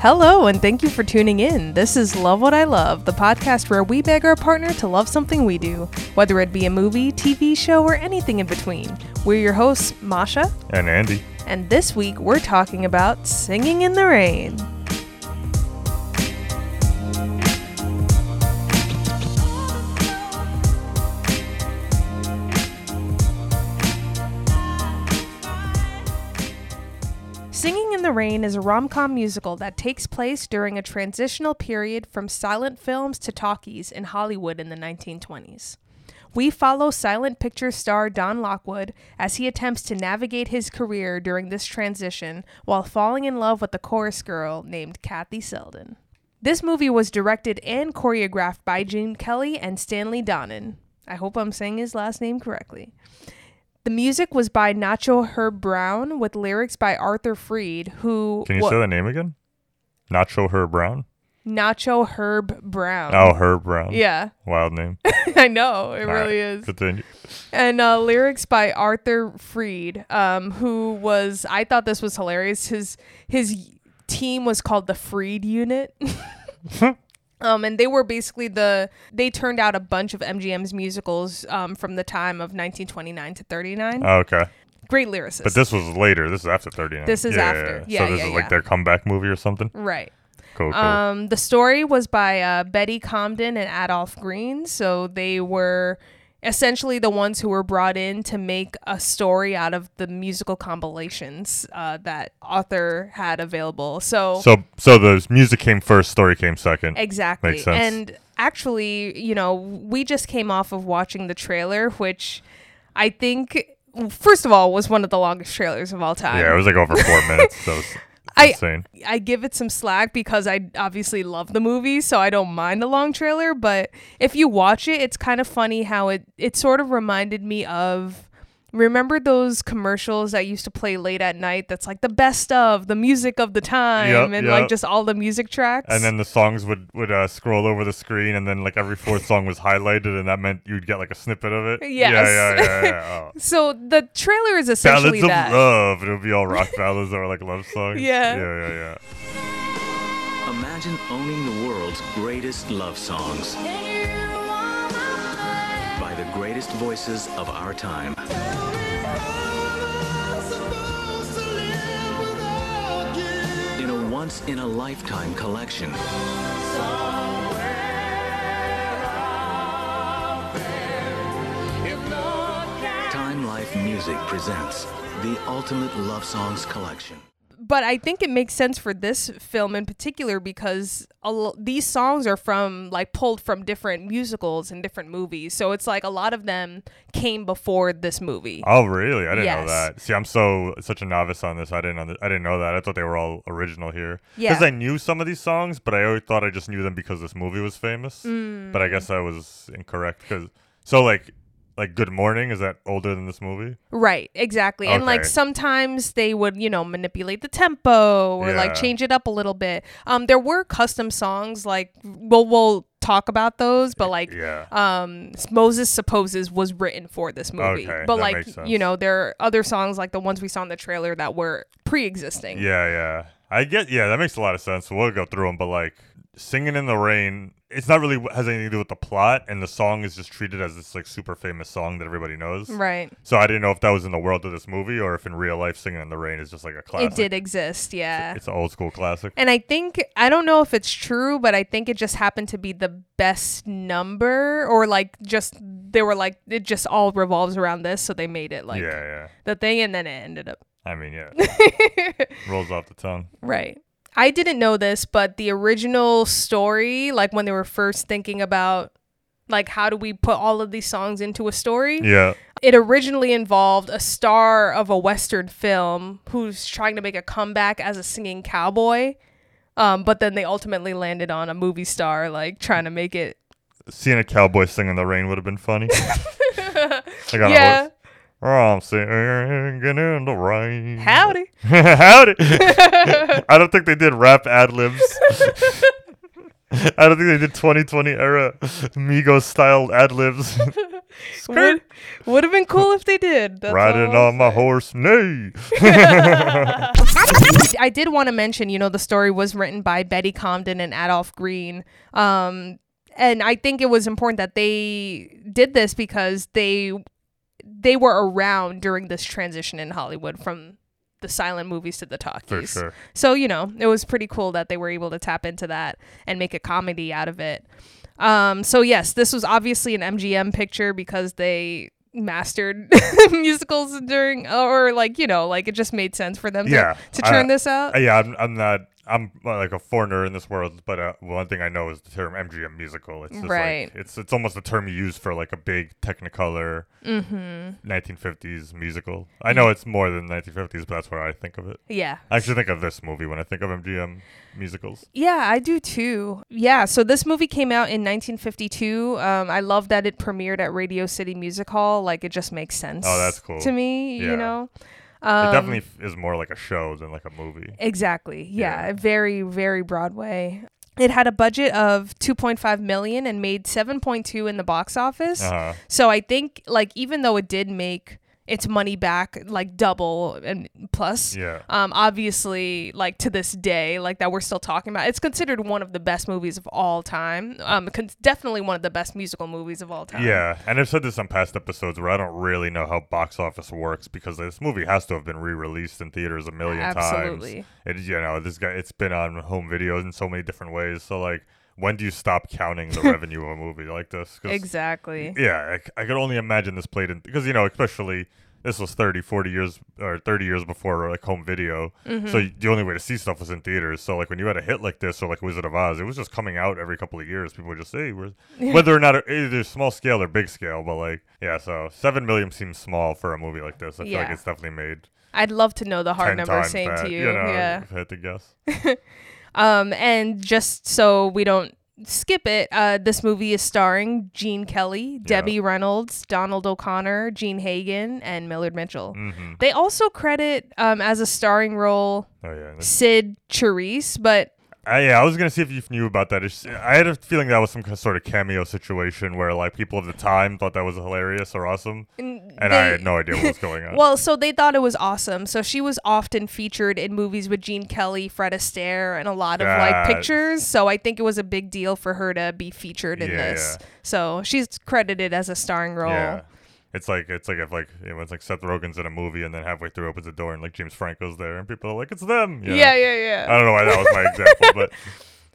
Hello, and thank you for tuning in. This is Love What I Love, the podcast where we beg our partner to love something we do, whether it be a movie, TV show, or anything in between. We're your hosts, Masha, And Andy. and this week we're talking about Singing in the Rain. Rain is a rom com musical that takes place during a transitional period from silent films to talkies in Hollywood in the 1920s. We follow silent picture star Don Lockwood as he attempts to navigate his career during this transition while falling in love with a chorus girl named Kathy Selden. This movie was directed and choreographed by Gene Kelly and Stanley Donen. I hope I'm saying his last name correctly. The music was by Nacho Herb Brown with lyrics by Arthur Freed, who Can you say the name again? Nacho Herb Brown? Nacho Herb Brown. Oh, Herb Brown. Yeah, Wild name. I know it All right, really is. Continue. And uh, lyrics by Arthur Freed, um, who was I thought this was hilarious. His his team was called the Freed Unit. um, and they were basically the they turned out a bunch of MGM's musicals um, from the time of 1929 to 39. Oh, okay. Great lyricist. But this was later. This is after 39. This is Yeah, after. Yeah, so this yeah, is yeah. like their comeback movie or something? right. Cool, cool. Um, the story was by uh, Betty Comden and Adolph Green. So they were essentially the ones who were brought in to make a story out of the musical compilations uh, that Arthur had available. So, so so the music came first, story came second. exactly. Makes sense. And actually, you know, we just came off of watching the trailer, which I think. First of all, was one of the longest trailers of all time. yeah, it was like over four minutes. Was I- insane. I give it some slack because I obviously love the movie, so I don't mind the long trailer. But if you watch it, it's kind of funny how it it sort of reminded me of. Remember those commercials that used to play late at night? That's like the best of the music of the time, Yep, and yep. like just all the music tracks. And then the songs would would uh, scroll over the screen, and then like every fourth song was highlighted, and that meant you'd get like a snippet of it. Yes. Yeah, yeah, yeah. yeah. Oh. so the trailer is essentially Ballads that. of love. It'll be all rock ballads or like love songs. Yeah. Yeah, yeah, yeah. Imagine owning the world's greatest love songs by the greatest voices of our time. In a once in a lifetime collection. Time Life Music presents the Ultimate Love Songs Collection. But I think it makes sense for this film in particular because a l- these songs are from like pulled from different musicals and different movies. So it's like a lot of them came before this movie. Oh, really? I didn't Yes. know that. See, I'm so such a novice on this. I didn't under, I didn't know that. I thought they were all original here. Yeah. Because I knew some of these songs, but I always thought I just knew them because this movie was famous. Mm. But I guess I was incorrect. Because so like like Good Morning is that older than this movie? Right, exactly. And like sometimes they would, you know, manipulate the tempo or like change it up a little bit. Um there were custom songs like we'll we'll talk about those, but like Yeah. um Moses Supposes was written for this movie. Okay, but that like makes sense. you know, there are other songs like the ones we saw in the trailer that were pre-existing. Yeah, yeah. I get. Yeah, that makes a lot of sense. We'll go through them, but like singing in the rain, it's not really has anything to do with the plot, and the song is just treated as this like super famous song that everybody knows. Right. So I didn't know if that was in the world of this movie or if in real life singing in the rain is just like a classic. It did exist, yeah. It's an old school classic. And I think I don't know if it's true, but I think it just happened to be the best number or like just they were like it just all revolves around this, so they made it like yeah, yeah. the thing and then it ended up I mean, yeah. Rolls off the tongue. right. I didn't know this, but the original story, like when they were first thinking about like how do we put all of these songs into a story? Yeah. It originally involved a star of a Western film who's trying to make a comeback as a singing cowboy. Um, but then they ultimately landed on a movie star, like trying to make it. Seeing a cowboy sing in the rain would have been funny. like on a yeah. Oh, I'm singing in the rain. Howdy. Howdy. I don't think they did rap ad libs. I don't think they did 2020 era Migos style ad libs. Would, would have been cool if they did. That's Riding on my horse, nay. I did want to mention, you know, the story was written by Betty Comden and Adolph Green. Um, and I think it was important that they did this because they they were around during this transition in Hollywood from the silent movies to the talkies. sure. So, you know, it was pretty cool that they were able to tap into that and make a comedy out of it. Um, so yes, this was obviously an MGM picture because they mastered musicals during or like, you know, like it just made sense for them Yeah, to, to churn I- this out. Yeah, I'm, I'm not. I'm uh, like a foreigner in this world, but uh, one thing I know is the term MGM musical. It's just Right. like it's it's almost a term you use for like a big Technicolor mm-hmm. 1950s musical. I know it's more than 1950s, but that's where I think of it. Yeah. I actually think of this movie when I think of MGM musicals. Yeah, I do too. Yeah, so this movie came out in 1952. Um, I love that it premiered at Radio City Music Hall. Like, it just makes sense. Oh, that's cool. To me, Yeah. you know? Um, it definitely is more like a show than like a movie. Exactly. Yeah, Yeah. very very Broadway. It had a budget of 2.5 million and made 7.2 in the box office. Uh-huh. So I think like even though it did make its money back like double and plus, Yeah. um obviously like to this day like that we're still talking about it's considered one of the best movies of all time. Um con- definitely one of the best musical movies of all time. Yeah, and I've said this on past episodes where I don't really know how box office works because this movie has to have been re-released in theaters a million Absolutely. times. It, you know, this guy, it's been on home videos in so many different ways. So like, when do you stop counting the revenue of a movie like this? Exactly. Yeah, I, I could only imagine this played in because you know, especially this was 30, 40 years or 30 years before like home video. Mm-hmm. So the only way to see stuff was in theaters. So like when you had a hit like this or like Wizard of Oz, it was just coming out every couple of years. People would just say, "Where's whether or not it, either small scale or big scale." But like, yeah, so seven million seems small for a movie like this. I feel like it's definitely made I'd love to know the hard number saying that. to you. know, yeah. if I had to guess. Um, and just so we don't skip it, uh, this movie is starring Gene Kelly, Debbie Reynolds, Donald O'Connor, Jean Hagen, and Millard Mitchell. hmm They also credit um, as a starring role Oh yeah. Cyd Charisse, but Uh, yeah, I was gonna see if you knew about that. I had a feeling that was some sort of cameo situation where like people of the time thought that was hilarious or awesome, and I they- had no idea what was going on. Well, so they thought it was awesome. So she was often featured in movies with Gene Kelly, Fred Astaire, and a lot of like pictures. So I think it was a big deal for her to be featured in Yeah, this. yeah. So she's credited as a starring role. yeah, it's like it's like if like you know, it's like Seth Rogen's in a movie and then halfway through opens the door and like James Franco's there and people are like it's them. you know? Yeah, yeah, yeah. I don't know why that was my example, but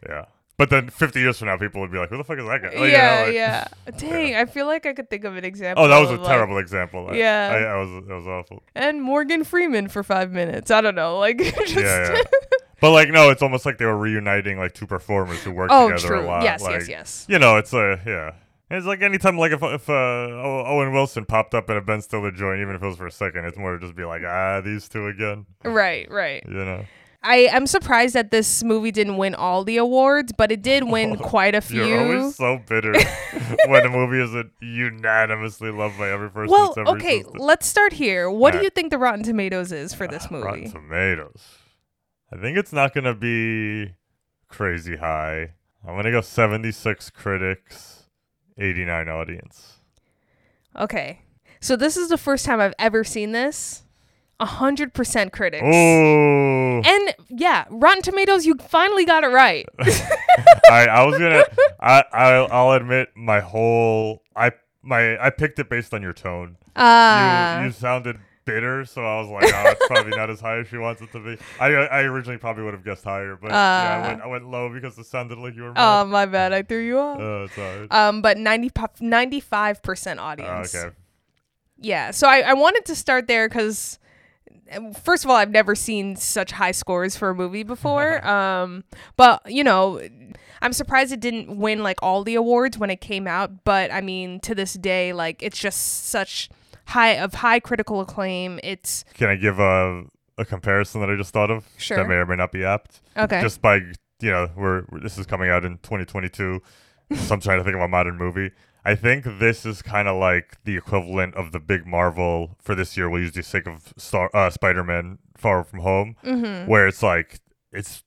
yeah. But then 50 years from now, people would be like, "Who the fuck is that guy?" Like, you know, yeah, like- yeah. Dang, I feel like I could think of an example. Oh, that was a like- terrible example. I- Yeah. I, I was that was awful. and Morgan Freeman for five minutes. I don't know, like just. Yeah, yeah. But like, no, it's almost like they were reuniting like two performers who worked oh, together true. a lot. Yes, like, yes, yes. You know, it's a yeah. It's like anytime, like if if uh, Owen Wilson popped up in a Ben Stiller joint, even if it was for a second, it's more to just be like, ah, these two again. Right, right. You know, I am surprised that this movie didn't win all the awards, but it did win quite a few. you're always so bitter when a movie isn't unanimously loved by every person. well, okay, existed. let's start here. What do you think the Rotten Tomatoes is for this Ah, Rotten movie? Tomatoes. I think it's not gonna be crazy high. I'm gonna go 76 critics, 89 audience. Okay. So this is the first time I've ever seen this. A hundred percent critics. Oh, And yeah, Rotten Tomatoes, you finally got it right. I, I was gonna. I, I I'll admit my whole. I my I picked it based on your tone. Uh, you you sounded bitter, so I was like, oh, it's probably not as high as she wants it to be. I I originally probably would have guessed higher, but yeah, I Uh. went I went low because it sounded like you were. oh, mad. my bad. I threw you off. Uh, it's alright. Um, but 90, 95% Uh, audience. okay. Yeah. So I, I wanted to start there because, first of all, I've never seen such high scores for a movie before. um, but, you know, I'm surprised it didn't win like all the awards when it came out. But I mean, to this day, like, it's just such high of high critical acclaim. It's Can I give a a comparison that I just thought of? Sure. That may or may not be apt. okay. Just by you know, we're we're- this is coming out in 2022, so I'm trying to think of a modern movie. I think this is kind of like the equivalent of the big Marvel for this year. We'll use the sake of Star uh, Spider-Man Far From Home, mm-hmm. where it's like it's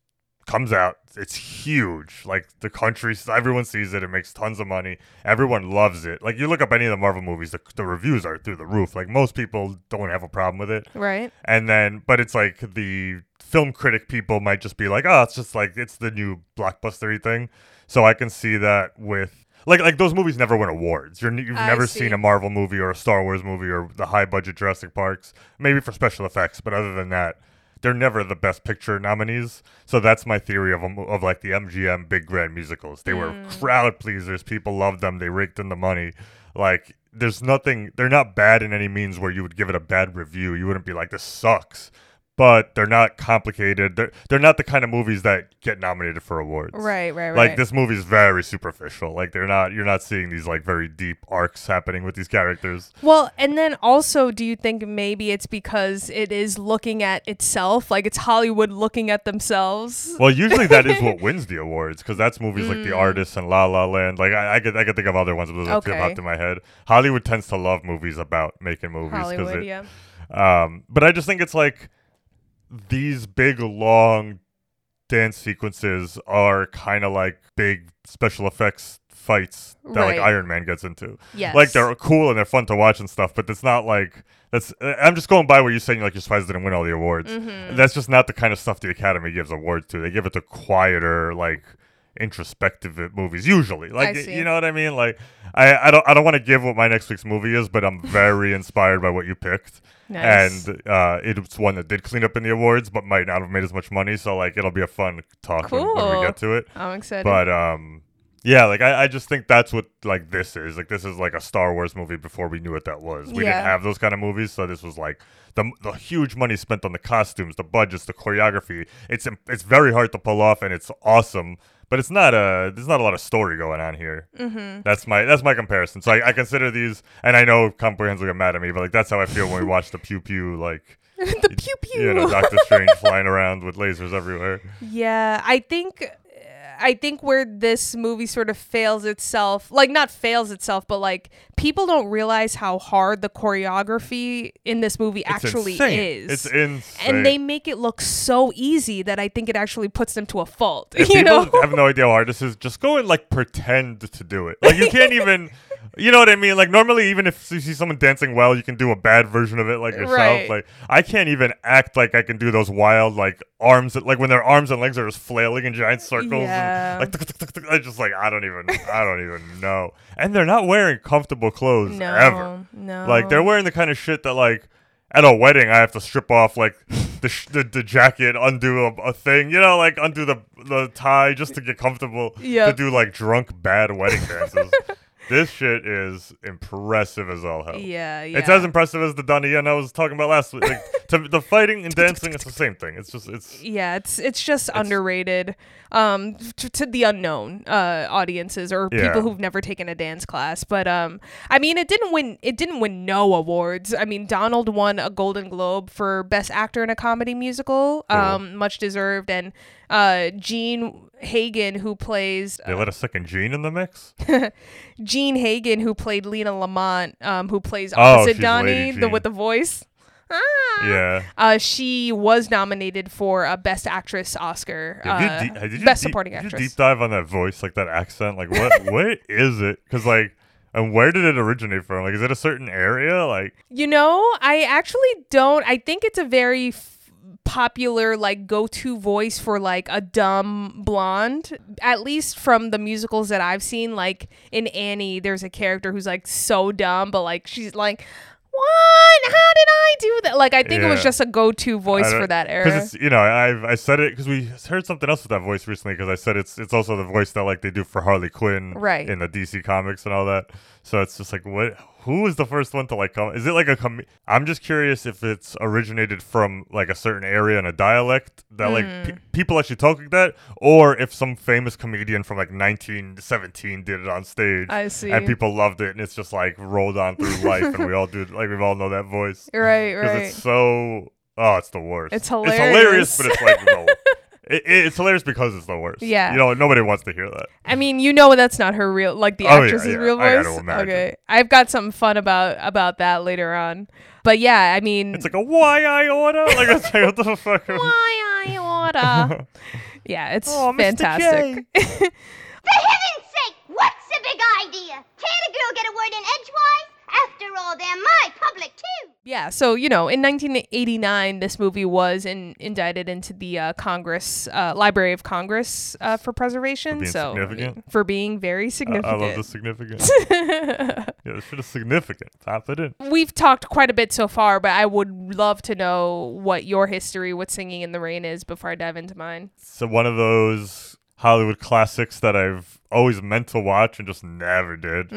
comes out. It's huge. Like the country, everyone sees it. It makes tons of money. Everyone loves it. Like you look up any of the Marvel movies, the, the reviews are through the roof. Like most people don't have a problem with it. Right. And then, but it's like the film critic people might just be like, oh, it's just like it's the new blockbustery thing. So I can see that with like like those movies never win awards. You're, you've I never see. seen a Marvel movie or a Star Wars movie or the high budget Jurassic Parks, maybe for special effects, but other than that, they're never the best picture nominees. So that's my theory of of like the MGM big grand musicals. They were Mm. crowd pleasers. People loved them. They raked in the money. Like there's nothing. They're not bad in any means where you would give it a bad review. You wouldn't be like this sucks. But they're not complicated. They're, they're not the kind of movies that get nominated for awards. Right, right, right. Like this movie is very superficial. Like they're not. You're not seeing these like very deep arcs happening with these characters. Well, and then also, do you think maybe it's because it is looking at itself, like it's Hollywood looking at themselves? Well, usually that is what wins the awards because that's movies like Mm. The Artist and La La Land. Like I, I could, I could think of other ones, but those okay. Popped in my head. Hollywood tends to love movies about making movies it. yeah. Um, but I just think it's like these big long dance sequences are kind of like big special effects fights that like Iron Man gets into. Yes. Like they're cool and they're fun to watch and stuff, but it's not like that's. I'm just going by what you're saying. Like you're surprised didn't win all the awards. Mm-hmm. That's just not the kind of stuff the Academy gives awards to. They give it to quieter, like introspective movies usually. Like I y- see. you know what I mean? Like I, I don't I don't want to give what my next week's movie is, but I'm very inspired by what you picked. Nice. And uh, it's one that did clean up in the awards, but might not have made as much money. So like it'll be a fun talk when, when we get to it. I'm excited. But um, yeah, like I, I just think that's what like this is. Like this is like a Star Wars movie before we knew what that was. We Yeah. didn't have those kind of movies, so this was like the the huge money spent on the costumes, the budgets, the choreography. It's im- it's very hard to pull off, and it's awesome. But it's not a there's not a lot of story going on here. Mm-hmm. That's my that's my comparison. So I, I consider these, and I know comprehensions will get mad at me, but like that's how I feel when we watch the pew pew like the pew pew. you know Doctor Strange flying around with lasers everywhere. Yeah, I think I think where this movie sort of fails itself, like not fails itself, but like people don't realize how hard the choreography in this movie It's actually insane. is. It's insane. and they make it look so easy that I think it actually puts them to a fault. If you people know? have no idea how hard this is, just go and like pretend to do it. Like you can't even, you know what I mean? Like normally, even if you see someone dancing well, you can do a bad version of it like yourself. Right. Like I can't even act like I can do those wild like arms, like when their arms and legs are just flailing in giant circles. Yeah. And, like I just like I don't even, I don't even know. And they're not wearing comfortable clothes no, ever. no. Like they're wearing the kind of shit that like at a wedding I have to strip off like the sh- the, the jacket, undo a, a thing, you know, like undo the the tie just to get comfortable to do like drunk bad wedding dances. this shit is impressive as all hell. Yeah, yeah. It's as impressive as the Donnie Yen I was talking about last week. Like, to, the fighting and dancing, it's the same thing. It's just it's yeah, it's it's just underrated um to, to the unknown uh audiences or Yeah. people who've never taken a dance class. But um I mean it didn't win it didn't win no awards. I mean Donald won a Golden Globe for best actor in a comedy musical. Um much deserved and uh Jean Hagen who plays they let a second Gene in the mix. Jean Hagen who played Lena Lamont um who plays Oh, opposite she's Donnie the with the voice. Ah. Yeah. Uh, she was nominated for a Best Actress Oscar. Have you uh, did you Best deep- Supporting did you Actress. deep dive on that voice, like that accent? Like what what is it? Because like, and where did it originate from? Like, is it a certain area? Like, You know, I actually don't. I think it's a very popular like go-to voice for like a dumb blonde. At least from the musicals that I've seen, like in Annie, there's a character who's like so dumb, but like she's like. What? How did I do that? Like, I think it was just a go-to voice for that era. it's you know I've I said it because we heard something else with that voice recently because I said it's it's also the voice that like they do for Harley Quinn Right. in the DC comics and all that. So it's just like what who was the first one to like come? Is it like a com- I'm just curious if it's originated from like a certain area and a dialect that like pe- mm. people actually talk like that, or if some famous comedian from like 1917 did it on stage. I see. And people loved it, and it's just like rolled on through life, and we all do like we all know that voice Right, right. because it's so oh it's the worst It's it's hilarious hilarious. but it's like the, it, it- it's hilarious because it's the worst Yeah. you know nobody wants to hear that I mean, you know that's not her real like the Oh, yeah, actress's yeah. real I voice. gotta. Okay. I've got something fun about about that later on. But yeah, I mean it's like a why I order like it's like what the fuck why I order. Yeah, it's Oh, fantastic. For heaven's sake, what's the big idea? Can't a girl get a word in edgewise? After all, they're my public too. Yeah, so you know, in 1989, this movie was in, indicted into the uh, Congress uh, Library of Congress uh, for preservation. being so I mean, significant? for being very significant. I love the significant. yeah, this shit is significant. Tap it in. We've talked quite a bit so far, but I would love to know what your history with Singing in the Rain is before I dive into mine. So one of those Hollywood classics that I've always meant to watch and just never did.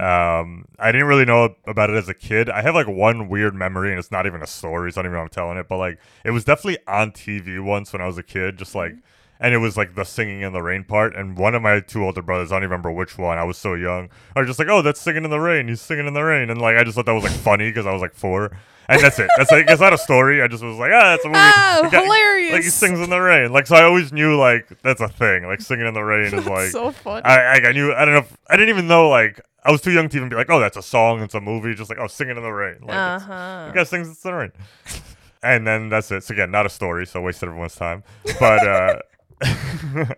Um, I didn't really know about it as a kid. I have like one weird memory, and it's not even a story, so I don't even I'm telling it. But like, it was definitely on TV once when I was a kid, just like. And it was like the singing in the rain part, and one of my two older brothers, I don't even remember which one. I was so young. I was just like, "Oh, that's singing in the rain. He's singing in the rain," and like I just thought that was like funny because I was like four, and that's it. That's like it's not a story. I just was like, "Ah, that's a movie." Oh, The hilarious. Like he sings in the rain. Like so, I always knew like that's a thing. Like singing in the rain is like so funny. I, I I knew I don't know if, I didn't even know like I was too young to even be like oh that's a song it's a movie just like oh singing in the rain like it's- Uh-huh. the guy sings in the rain and then that's it so again not a story so wasted everyone's time but uh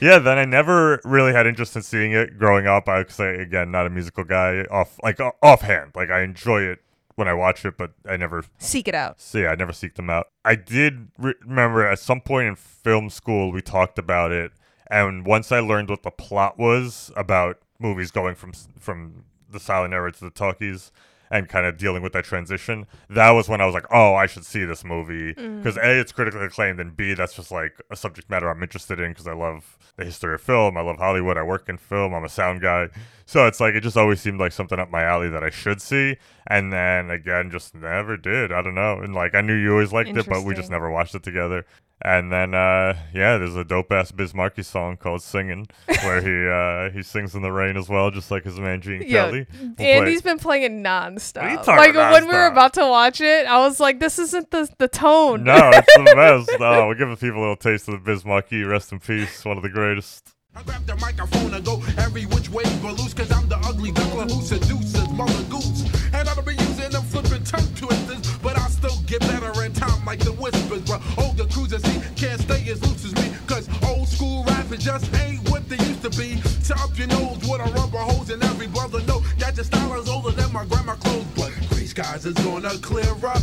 yeah then I never really had interest in seeing it growing up I would say again not a musical guy off like offhand like I enjoy it when I watch it but I never Seek it out. so yeah, I never seek them out. I did re- remember at some point in film school we talked about it, and once I learned what the plot was about movies going from from the silent era to the talkies and kind of dealing with that transition, that was when I was like, oh, I should see this movie mm. because a it's critically acclaimed and b that's just like a subject matter I'm interested in because I love the history of film, I love Hollywood, I work in film, I'm a sound guy, so it's like it just always seemed like something up my alley that I should see, and then again, just never did. I don't know, and like I knew you always liked it, but we just never watched it together. And then uh yeah, there's a dope ass Biz Markie song called "Singing," where he uh he sings in the rain as well, just like his man Gene Kelly. We'll play- Andy's been playing it nonstop. What are you talking like when we were about to watch it, I was like, "This isn't the the tone." No, it's the best. Oh, we're giving people a little taste of the Biz Markie. Rest in peace, one of the greatest. I grab the microphone and go every which way but loose Cause I'm the ugly duckling who seduces mother goose. And I don't be using them flipping tongue twisters But I still get better in time like the whispers But older cruisers see can't stay as loose as me Cause old school rappers just ain't what they used to be. So your nose with a rubber hose and every brother know That your style is older than my grandma clothes. But gray skies is gonna clear up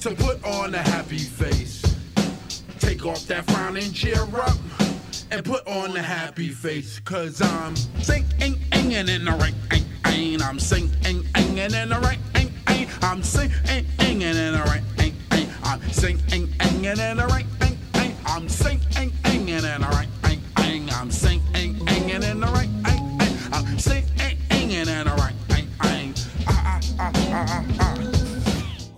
To put on a happy face. Take off that frown and cheer up and put on a happy face. Cause I'm singing in the rain. ain't, ain't. I'm singing in the rain. ain't, ain't. I'm singing in the rain. ain't, ain't. I'm singing in the rain. ain't, ain't. I'm singing in the rain. ain't, ain't. I'm singing in the rain. ain't, ain't. I'm singing in the rain. ain't, ain't. Ah, ah, ah, ah, ah, ah.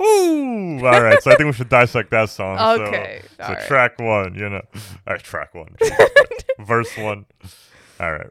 Woo! All right, so I think we should dissect that song. So- Okay, So, all right. track one, you know, all right, track one, verse one. All right,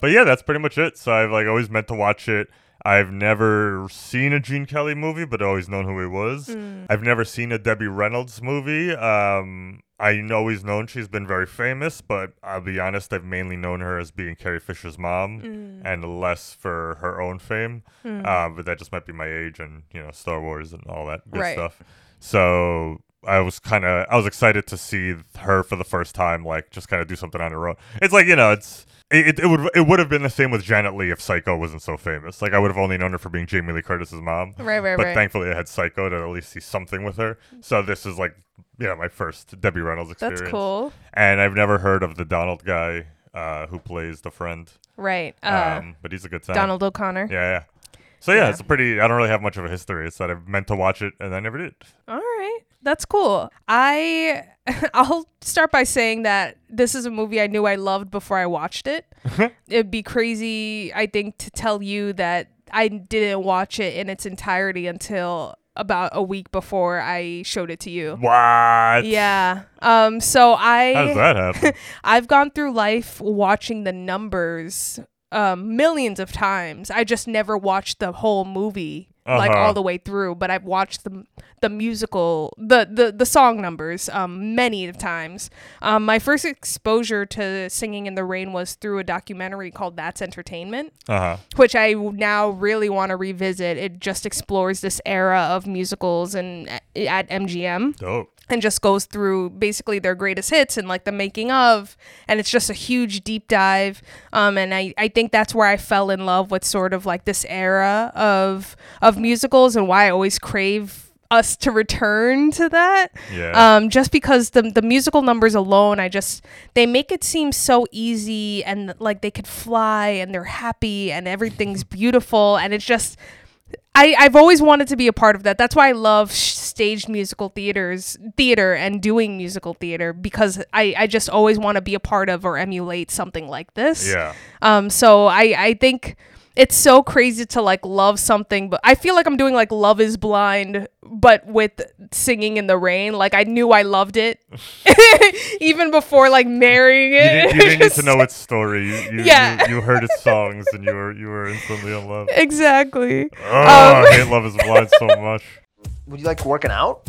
but yeah, that's pretty much it. So I've like always meant to watch it. I've never seen a Gene Kelly movie, but always known who he was. Hmm. I've never seen a Debbie Reynolds movie. Um, I always known she's been very famous, but I'll be honest, I've mainly known her as being Carrie Fisher's mom, Hmm. and less for her own fame. Uh, but that just might be my age and you know Star Wars and all that good Right. stuff. So I was kind of I was excited to see her for the first time, like just kind of do something on her own. It's like you know, it's it, it would it would have been the same with Janet Leigh if Psycho wasn't so famous. Like I would have only known her for being Jamie Lee Curtis's mom. Right, right, right. But right. thankfully, I had Psycho to at least see something with her. So this is like yeah, my first Debbie Reynolds experience. That's cool. And I've never heard of the Donald guy uh, who plays the friend. Right. Uh, Um, but he's a good time. Donald O'Connor. Yeah, yeah. So yeah, Yeah. it's a pretty. I don't really have much of a history. It's that I've meant to watch it and I never did. All right. That's cool. I I'll start by saying that this is a movie I knew I loved before I watched it. It'd be crazy, I think, to tell you that I didn't watch it in its entirety until about a week before I showed it to you. What? Yeah. Um so I How does that happen? I've gone through life watching the numbers um, millions of times. I just never watched the whole movie like Uh-huh. all the way through, but I've watched the the musical the the, the song numbers um, many of times. Um, my first exposure to singing in the rain was through a documentary called That's Entertainment uh huh. which I now really want to revisit. It just explores this era of musicals and at MGM. Dope. And just goes through basically their greatest hits and like the making of and it's just a huge deep dive. Um and i i think that's where i fell in love with sort of like this era of of musicals and why i always crave us to return to that. Yeah. um just because the the musical numbers alone i just they make it seem so easy and like they could fly and they're happy and everything's beautiful. And it's just I, I've always wanted to be a part of that. That's why I love staged musical theaters, theater, and doing musical theater because I, I just always want to be a part of or emulate something like this. Yeah. Um. So I I think it's so crazy to like love something, but I feel like I'm doing like Love Is Blind, but with singing in the rain. Like I knew I loved it even before like marrying You it. didn't, you didn't need to know its story. You, you, Yeah. you, you heard its songs and you were you were instantly in love. Exactly. Oh, Um, I hate Love Is Blind so much. Would you like working out?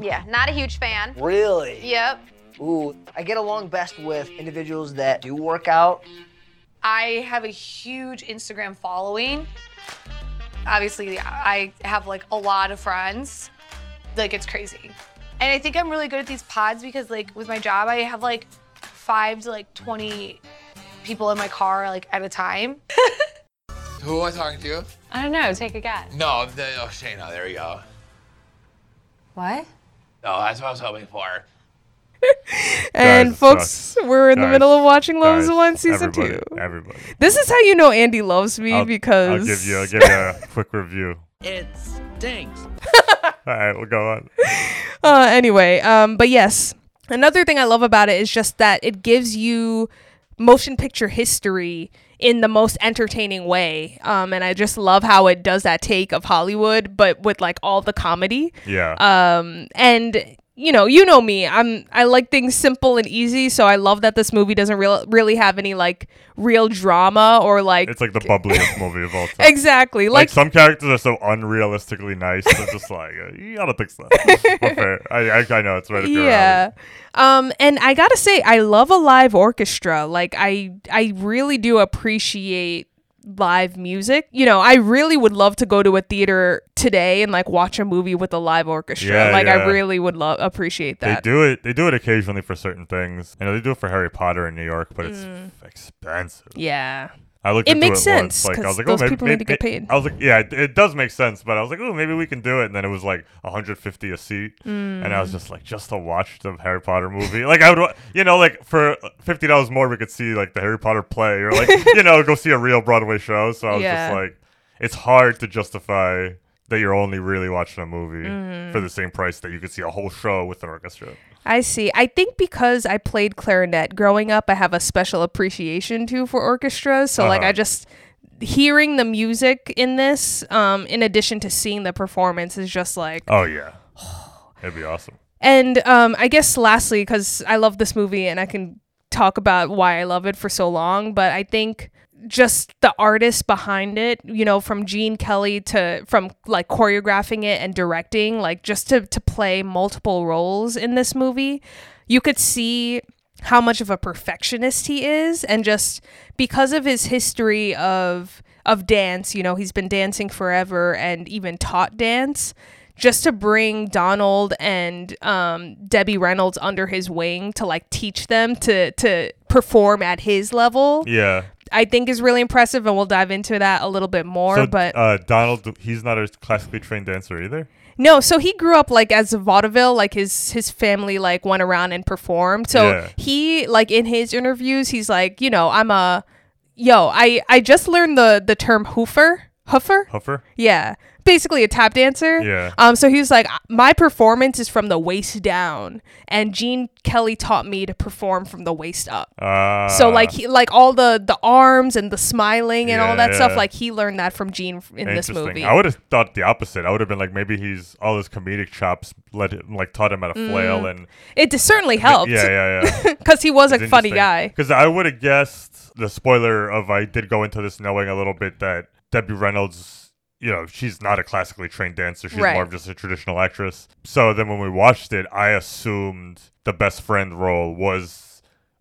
Yeah, not a huge fan. Really? Yep. Ooh, I get along best with individuals that do work out. I have a huge Instagram following. Obviously, I have like a lot of friends. Like it's crazy. And I think I'm really good at these pods because like with my job, I have like 5 to like 20 people in my car like at a time. Who am I talking to? I don't know. Take a guess. No, the, oh, Shayna, there you go. What? Oh, that's what I was hoping for. And Guys, folks, sucks. we're in the middle of watching Love Is guys, Blind season everybody, two. Everybody. This is how you know Andy loves me I'll, because I'll give you I'll give you a quick review. It stinks. All right, we'll go on. uh, anyway, um, but yes, another thing I love about it is just that it gives you motion picture history in the most entertaining way. Um, and I just love how it does that take of Hollywood, but with like all the comedy. Yeah. Um, and you know, you know me. I'm I like things simple and easy, so I love that this movie doesn't real, really have any like real drama or like it's like the bubbliest movie of all time. exactly Like, like some characters are so unrealistically nice. They're just like, I don't think so. Fair. I, I, I know it's right yeah um and i gotta say i love a live orchestra like i i really do appreciate live music you know i really would love to go to a theater today and like watch a movie with a live orchestra Yeah, like i really would love appreciate that. They do it. They do it occasionally for certain things. You know, they do it for Harry Potter in New York, but it's Mm. expensive. yeah I looked It into makes it once. sense, Like I was like, those oh, maybe, people need to get paid. I was like, yeah, it, it does make sense, but I was like, oh, maybe we can do it. And then it was like 150 a seat, and Mm. I was just like, just to watch the Harry Potter movie. like I would, you know, like for fifty dollars more, we could see like the Harry Potter play, or like you know, go see a real Broadway show. So I was Yeah. just like, it's hard to justify that you're only really watching a movie Mm-hmm. for the same price that you could see a whole show with an orchestra. I see. I think because I played clarinet growing up, I have a special appreciation too for orchestras. So like Uh-huh. I just hearing the music in this, um, in addition to seeing the performance, is just like Oh yeah, it'd be awesome. And um, I guess lastly, because I love this movie and I can talk about why I love it for so long, but I think just the artist behind it, you know, from Gene Kelly to from like choreographing it and directing, like just to to play multiple roles in this movie, you could see how much of a perfectionist he is and just because of his history of of dance, you know, he's been dancing forever and even taught dance just to bring Donald and um, Debbie Reynolds under his wing to like teach them to to perform at his level, Yeah. I think is really impressive, and we'll dive into that a little bit more. so, but uh, Donald, he's not a classically trained dancer either. no, so he grew up like as a vaudeville, like his his family like went around and performed. So Yeah. he like in his interviews, he's like, you know, I'm a yo, I I just learned the the term hoofer, hoofer, Huffer. yeah, basically a tap dancer. Yeah. Um. So he was like, my performance is from the waist down, and Gene Kelly taught me to perform from the waist up. Uh, So like he, like all the the arms and the smiling and all Yeah, that stuff, like he learned that from Gene in this movie. I would have thought the opposite. I would have been like, maybe he's all his comedic chops led him, like taught him how to flail and It certainly helped. Yeah, yeah, yeah. Because he was a funny guy. Because I would have guessed the spoiler of I did go into this knowing a little bit that Debbie Reynolds, you know, she's not a classically trained dancer. She's Right. more of just a traditional actress. So then when we watched it, I assumed the best friend role was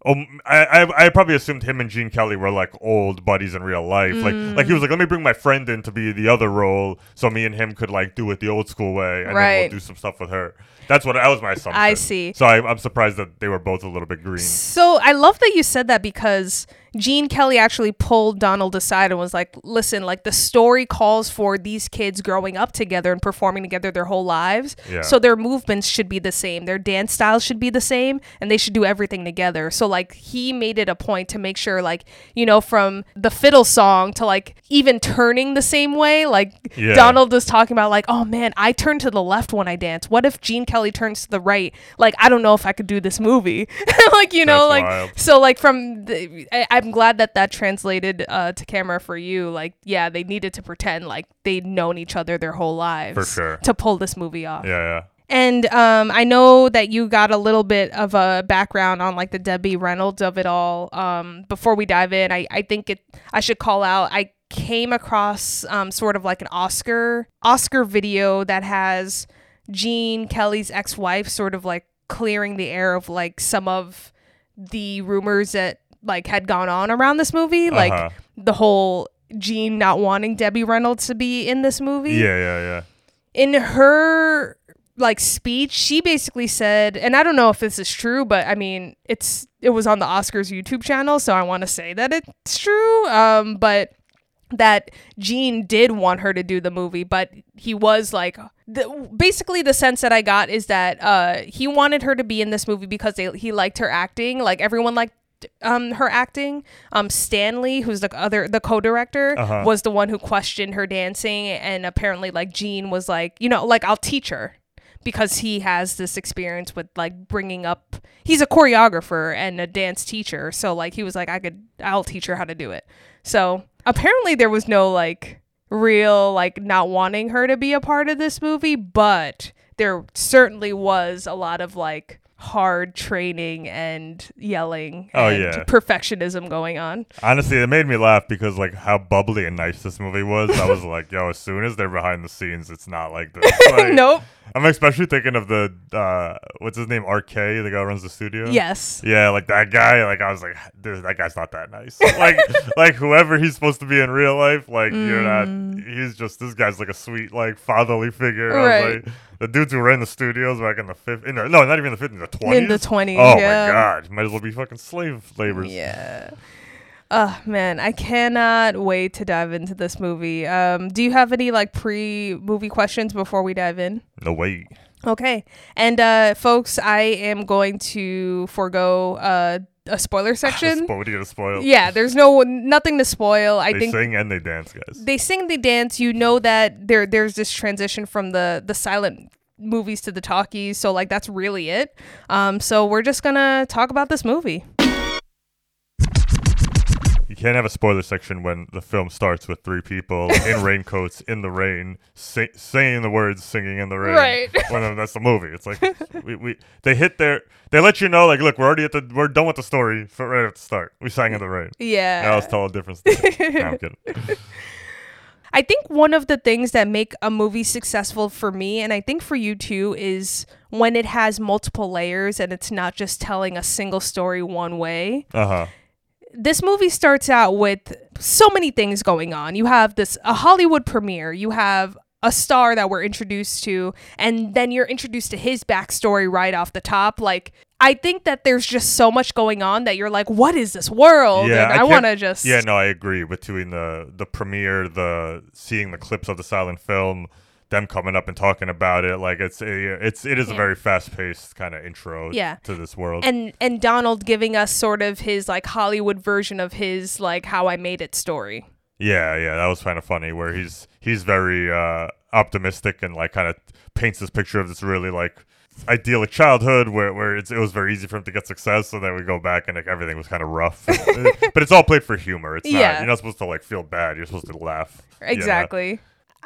Oh, m- I, I I probably assumed him and Gene Kelly were like old buddies in real life. Like like he was like, let me bring my friend in to be the other role, so me and him could like do it the old school way, and then Right. we'll do some stuff with her. That's what that was my assumption. I see. So I, I'm surprised that they were both a little bit green. So I love that you said that because Gene Kelly actually pulled Donald aside and was like, listen, like the story calls for these kids growing up together and performing together their whole lives. Yeah. So their movements should be the same. Their dance styles should be the same and they should do everything together. So like he made it a point to make sure like, you know, from the fiddle song to like even turning the same way, like Yeah. Donald was talking about like, oh man, I turn to the left when I dance. What if Gene Kelly turns to the right? Like, I don't know if I could do this movie. like, you know, That's like wild. so like from the, I, I'm glad that that translated uh, to camera for you. Like, yeah, they needed to pretend like they'd known each other their whole lives sure. to pull this movie off. Yeah, yeah. And um, I know that you got a little bit of a background on like the Debbie Reynolds of it all. Um, before we dive in, I, I think it I should call out. I came across um, sort of like an Oscar Oscar video that has Gene Kelly's ex-wife sort of like clearing the air of like some of the rumors that like had gone on around this movie, like Uh-huh. the whole Gene not wanting Debbie Reynolds to be in this movie Yeah, yeah, yeah. in her like speech she basically said and i don't know if this is true but i mean it's it was on the oscars youtube channel so i want to say that it's true um but that Gene did want her to do the movie, but he was like, the, basically the sense that I got is that uh, he wanted her to be in this movie because they, he liked her acting. Like everyone liked um her acting. Um, Stanley, who's the other the co-director, Uh-huh. was the one who questioned her dancing, and apparently like Gene was like, you know, like I'll teach her because he has this experience with like bringing up he's a choreographer and a dance teacher so like he was like i could i'll teach her how to do it so apparently there was no like real like not wanting her to be a part of this movie but there certainly was a lot of like hard training and yelling Oh, and yeah. perfectionism going on Honestly, it made me laugh because like how bubbly and nice this movie was. I was like, yo, as soon as they're behind the scenes, it's not like this. Like, nope I'm especially thinking of the uh, what's his name, RK, the guy who runs the studio. yes Yeah, like that guy. Like I was like, "Dude, that guy's not that nice. Like, like whoever he's supposed to be in real life, like you're not. He's just this guy's like a sweet, like fatherly figure. I was Right. like, the dudes who ran the studios back in the fifth, no, not even the fifth, in the twenties. In the 20s, Oh yeah. my god, might as well be fucking slave laborers. Yeah. Oh man, I cannot wait to dive into this movie. Um, do you have any like pre-movie questions before we dive in? No way. Okay. And uh, folks, I am going to forego uh, a spoiler section. What would you gonna spoil? yeah, there's no nothing to spoil. I they think sing and they dance, guys. they sing, they dance. You know that there there's this transition from the the silent movies to the talkies. So like that's really it. Um, so we're just gonna talk about this movie. You can't have a spoiler section when the film starts with three people in raincoats in the rain, sing, saying the words, singing in the rain. Right. When that's the movie. It's like we, we they hit their they let you know like look we're already at the we're done with the story for right at the start. We sang in the rain. Yeah. Now let's tell a different story. no, I'm kidding. I think one of the things that make a movie successful for me, and I think for you too, is when it has multiple layers and it's not just telling a single story one way. Uh huh. This movie starts out with so many things going on. You have this a Hollywood premiere, you have a star that we're introduced to, and then you're introduced to his backstory right off the top. Like, I think that there's just so much going on that you're like, what is this world? and I, can't- want to just. Yeah, no, I agree. Between the the premiere, the seeing the clips of the silent film, them coming up and talking about it, like it's a, it's it is a very fast paced kind of intro Yeah. to this world. and and Donald giving us sort of his like Hollywood version of his like how I made it story. Yeah, yeah, that was kind of funny. Where he's he's very uh, optimistic and like kind of paints this picture of this really like idyllic childhood where, where it's, it was very easy for him to get success. And then we go back and like everything was kind of rough, but it's all played for humor. It's not Yeah. you're not supposed to like feel bad. You're supposed to laugh. you know?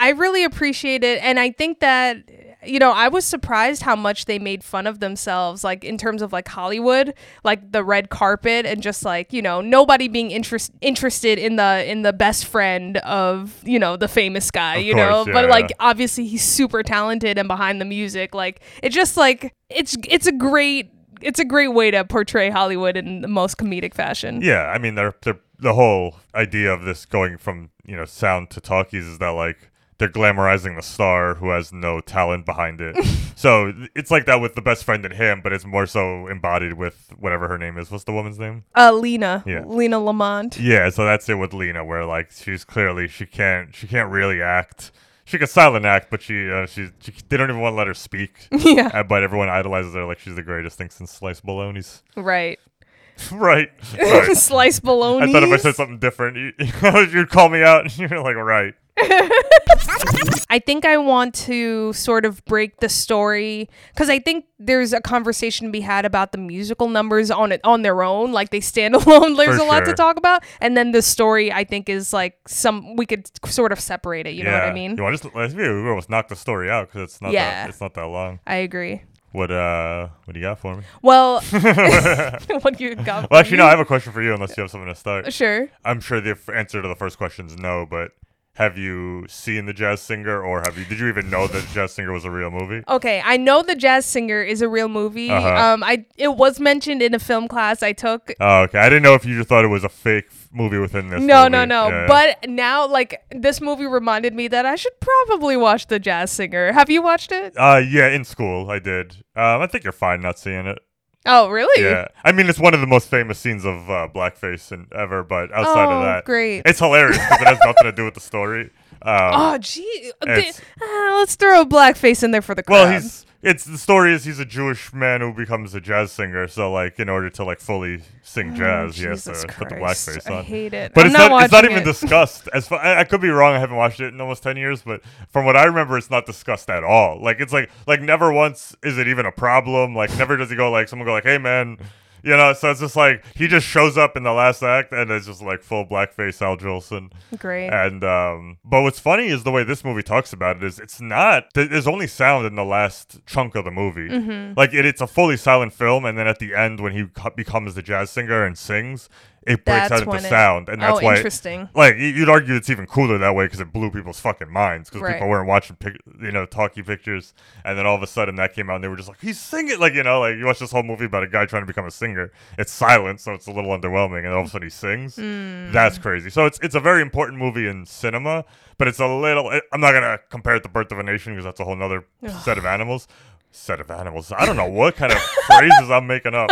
I really appreciate it and I think that you know, I was surprised how much they made fun of themselves like in terms of like Hollywood, like the red carpet and just like, you know, nobody being interest interested in the in the best friend of, you know, the famous guy, Of you know, yeah, but like yeah. obviously he's super talented and behind the music like it just like it's it's a great it's a great way to portray Hollywood in the most comedic fashion. Yeah, I mean, they're, they're the whole idea of this going from you know sound to talkies is that like they're glamorizing the star who has no talent behind it. so it's like that with the best friend in him, but it's more so embodied with whatever her name is. What's the woman's name? Uh, Lena, Yeah. Lena Lamont. Yeah, so that's it with Lena, where like she's clearly she can't she can't really act. She can silent act, but she uh, she, she they don't even want to let her speak. Yeah. Uh, but everyone idolizes her like she's the greatest thing since sliced bolognas. Right. right. right. Sliced bologna. I thought if I said something different, you, you'd call me out, and you're like, right. I think I want to sort of break the story because I think there's a conversation to be had about the musical numbers on it on their own, like they stand alone. There's For a lot to talk about, and then the story I think is like some we could sort of separate it. You know what I mean? You want to just, we almost knocked the story out because it's not Yeah. that, it's not that long. I agree. What uh, what do you got for me? Well, what do you got? Well, actually, no. I have a question for you, unless you have something to start. Sure. I'm sure the f- answer to the first question is no, but have you seen the Jazz Singer, or have you? Did you even know that Jazz Singer was a real movie? Okay, I know the Jazz Singer is a real movie. Uh-huh. Um, I it was mentioned in a film class I took. Oh, okay. I didn't know if you just thought it was a fake movie within this. No, no, movie. no. Yeah, yeah. But now, like, this movie reminded me that I should probably watch The Jazz Singer. Have you watched it? uh, yeah, in school I did. Um, I think you're fine not seeing it. Oh, really? Yeah, I mean it's one of the most famous scenes of uh, blackface and ever, but outside Oh, of that, great. It's hilarious because it has nothing to do with the story. Um, oh, gee. ah, let's throw a blackface in there for the crowd. Well, he's it's the story is he's a Jewish man who becomes a jazz singer. So like in order to like fully sing oh, jazz, he has to Oh, Jesus put the blackface I hate it. But I'm it's not not, it's not even it. discussed. As far, I, I could be wrong. I haven't watched it in almost ten years, but from what I remember, it's not discussed at all. Like it's like like never once is it even a problem. Like never does he go like someone go like, hey man. You know, so it's just like he just shows up in the last act and it's just like full blackface Al Jolson. Great. And um, but what's funny is the way this movie talks about it is it's not. There's only sound in the last chunk of the movie. Mhm. Like it, it's a fully silent film, and then at the end when he becomes the jazz singer and sings, it breaks That's out into it- sound, and that's Oh, why. interesting. Like you'd argue it's even cooler that way because it blew people's fucking minds because Right. people weren't watching, pic- you know, talkie pictures, and then all of a sudden that came out, and they were just like, he's singing, like you know, like you watch this whole movie about a guy trying to become a singer. It's silent, so it's a little underwhelming, and all of a sudden he sings. Mm. That's crazy. So it's it's a very important movie in cinema, but it's a little. It, I'm not gonna compare it to Birth of a Nation because that's a whole other set of animals. Set of animals. I don't know what kind of phrases I'm making up.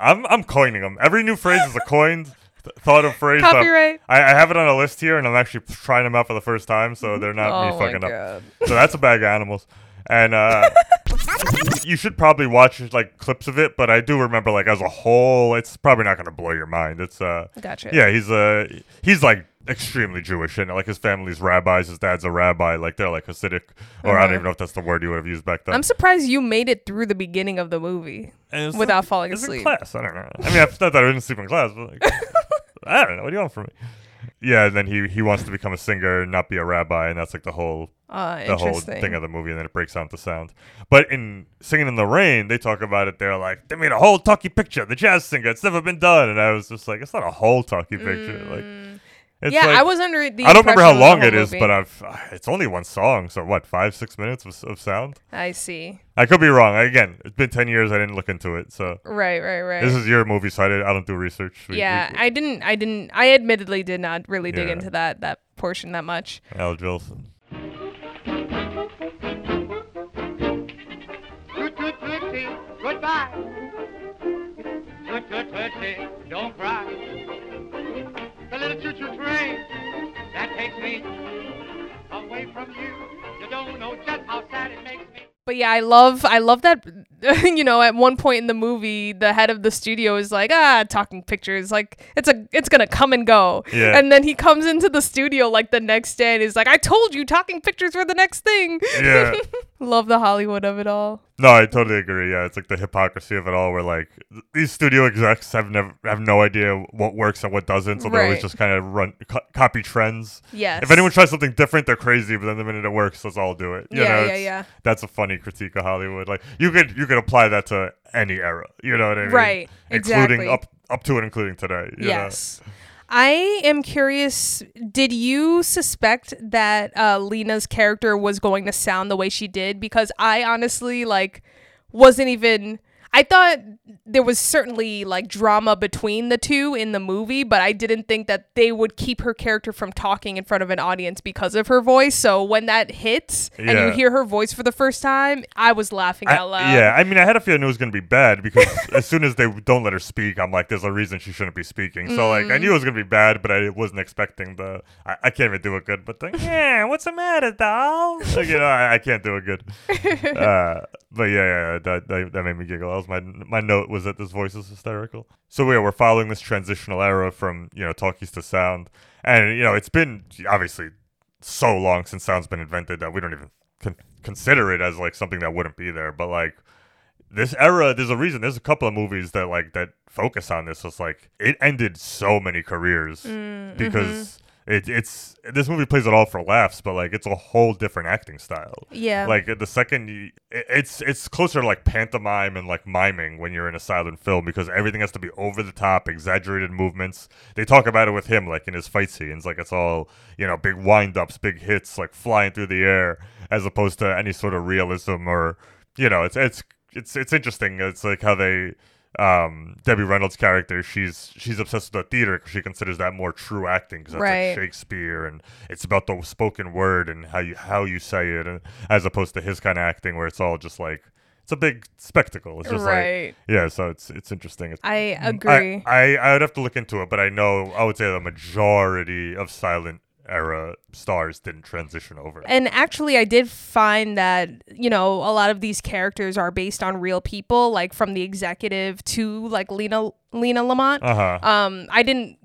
I'm I'm coining them. Every new phrase is a coined thought of phrase. Copyright. I, I have it on a list here, and I'm actually trying them out for the first time, so they're not Oh me fucking God. up. So that's a bag of animals, and uh, you should probably watch like clips of it. But I do remember, like as a whole, it's probably not gonna blow your mind. It's uh, Gotcha. Yeah, he's uh, he's like extremely Jewish, and like his family's rabbis. His dad's a rabbi. Like they're like Hasidic, or I Uh-huh. don't even know if that's the word you would have used back then. I'm surprised you made it through the beginning of the movie without like- falling asleep. class. I don't know. I mean, not that I didn't sleep in class, but like, I don't know. What do you want from me? Yeah, and then he he wants to become a singer, and not be a rabbi, and that's like the whole Ah, the whole thing of the movie, and then it breaks down to sound. But in Singing in the Rain, they talk about it. They're like, they made a whole talkie picture, the jazz singer. It's never been done, and I was just like, it's not a whole talkie picture. Like, it's. Yeah, like- I was under the I don't remember how impression of the long it is, movie. but I've uh, it's only one song, so what, five six minutes of, of sound? I see. I could be wrong. Again, it's been ten years. I didn't look into it, so Right, right, right. this is your movie, so I, did, I don't do research. We- we- yeah, I didn't. I didn't. I admittedly did not really dig Yeah. into that that portion that much. Al Jolson. Toot toot tootsie, goodbye. Toot toot tootsie, don't cry. Little choo choo train that takes me away from you. You don't know just how sad it makes me. But yeah, I love I love that you know, at one point in the movie, the head of the studio is like, "Ah, talking pictures, like it's a it's to come and go." Yeah. And then he comes into the studio like the next day and he's like, "I told you talking pictures were the next thing." Yeah. love the Hollywood of it all. No, I totally agree. Yeah, it's like the hypocrisy of it all, where like these studio execs have never have no idea what works and what doesn't, so they're always just kind of run co- copy trends. Yes. If anyone tries something different, they're crazy. But then the minute it works, let's all do it. You Yeah, know, yeah, yeah. That's a funny critique of Hollywood. Like you could you could apply that to any era. You know what I mean? Right, Including exactly. up up to and including today. you know? Yes. I am curious. Did you suspect that uh, Lena's character was going to sound the way she did? Because I honestly like wasn't even. I thought there was certainly like drama between the two in the movie, but I didn't think that they would keep her character from talking in front of an audience because of her voice. So when that hits and you hear her voice for the first time, I was laughing I- out loud. yeah, I mean, I had a feeling it was going to be bad because as soon as they don't let her speak, I'm like, there's a reason she shouldn't be speaking. So, like, I Mm. knew it was going to be bad, but I wasn't expecting the. I, I can't even do it good, but yeah, what's the matter, doll? Like, you know, I, I can't do it good. uh, but yeah, yeah, yeah, that, that, that made me giggle. Was my my note was that this voice is hysterical. So, yeah, we're following this transitional era from, you know, talkies to sound. And, you know, it's been obviously so long since sound's been invented that we don't even con- consider it as like something that wouldn't be there. But like this era, there's a reason. There's a couple of movies that like that focus on this. It's like it ended so many careers Mm, because it, it's this movie plays it all for laughs, but like it's a whole different acting style. Yeah. Like the second you, it- it's it's closer to like pantomime and like miming when you're in a silent film because everything has to be over the top, exaggerated movements. They talk about it with him like in his fight scenes, like it's all you know, big wind ups, big hits, like flying through the air, as opposed to any sort of realism or you know, it's it's it's it's interesting. It's like how they um Debbie Reynolds' character she's she's obsessed with the theater because she considers that more true acting because that's Right. like Shakespeare and it's about the spoken word and how you how you say it and as opposed to his kind of acting where it's all just like it's a big spectacle it's just Right. like yeah so it's it's interesting it's, I agree. I, I I would have to look into it but I know I would say the majority of silent era stars didn't transition over And actually, I did find that, you know, a lot of these characters are based on real people, like from the executive to like Lena Lena Lamont. Uh-huh. Um, I didn't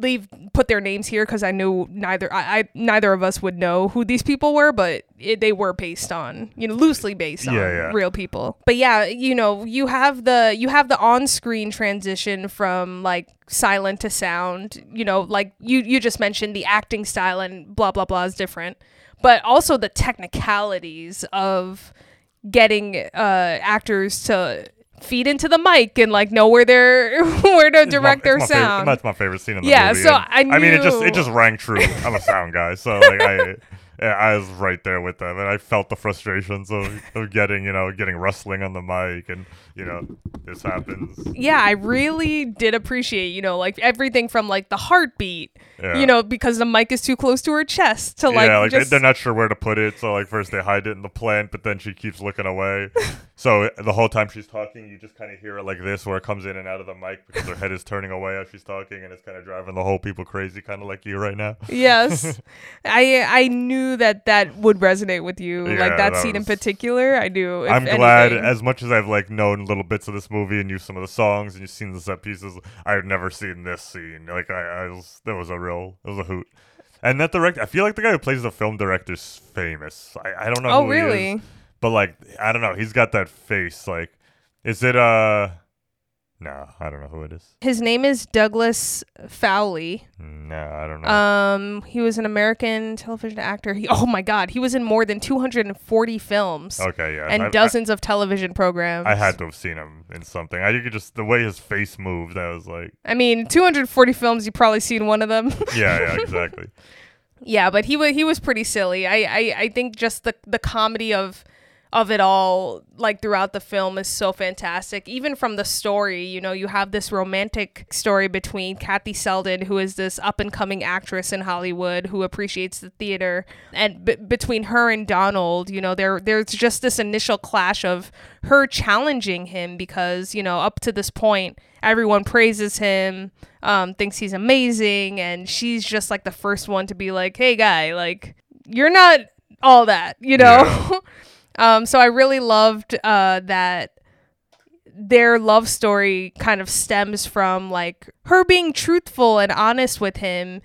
leave put their names here because I knew neither I, I neither of us would know who these people were, but it, they were based on you know loosely based on Yeah, yeah. real people. But yeah, you know you have the you have the on screen transition from like silent to sound. You know, like you you just mentioned the acting style and blah blah blah is different, but also the technicalities of getting uh actors to feed into the mic and like know where they're where to It's my- direct their my favorite- sound. that's my favorite scene in the Yeah, movie. Yeah, so and- I I mean, it just it just rang true. I'm a sound guy, so like I, I was right there with them, and I felt the frustrations of, of getting you know getting rustling on the mic, and you know this happens. yeah, I really did appreciate, you know, like everything from like the heartbeat, Yeah. you know, because the mic is too close to her chest to like, yeah, like just they're not sure where to put it, so like first they hide it in the plant, but then she keeps looking away. so the whole time she's talking, you just kind of hear it like this, where it comes in and out of the mic because her head is turning away as she's talking, and it's kind of driving the whole people crazy, kind of like you right now. yes. I I knew that that would resonate with you, Yeah, like that, that scene in particular. I knew. if I'm glad, anything. as much as I've like known little bits of this movie and knew some of the songs and you've seen the set pieces, I've never seen this scene. Like I, I was, that was a real, it was a hoot. And that director, I feel like the guy who plays the film director's famous. I, I don't know. Oh, who he is, really? but like, I don't know. He's got that face. Like, is it uh? No, I don't know who it is. His name is Douglas Fowley. No, I don't know. Um, he was an American television actor. He, oh my God, he was in more than 240 films. Okay, yeah, and I- I- dozens of television programs. I had to have seen him in something. I you could just the way his face moved. I was like, I mean, 240 films. You probably seen one of them. yeah, yeah, exactly. yeah, but he was he was pretty silly. I, I I think just the the comedy of of it all like throughout the film is so fantastic. Even from the story, you know, you have this romantic story between Kathy Selden, who is this up and coming actress in Hollywood who appreciates the theater, and b- between her and Donald, you know, there there's just this initial clash of her challenging him because you know up to this point everyone praises him, um, thinks he's amazing, and she's just like the first one to be like, "Hey, guy, like you're not all that," you know. um, so I really loved uh, that their love story kind of stems from like her being truthful and honest with him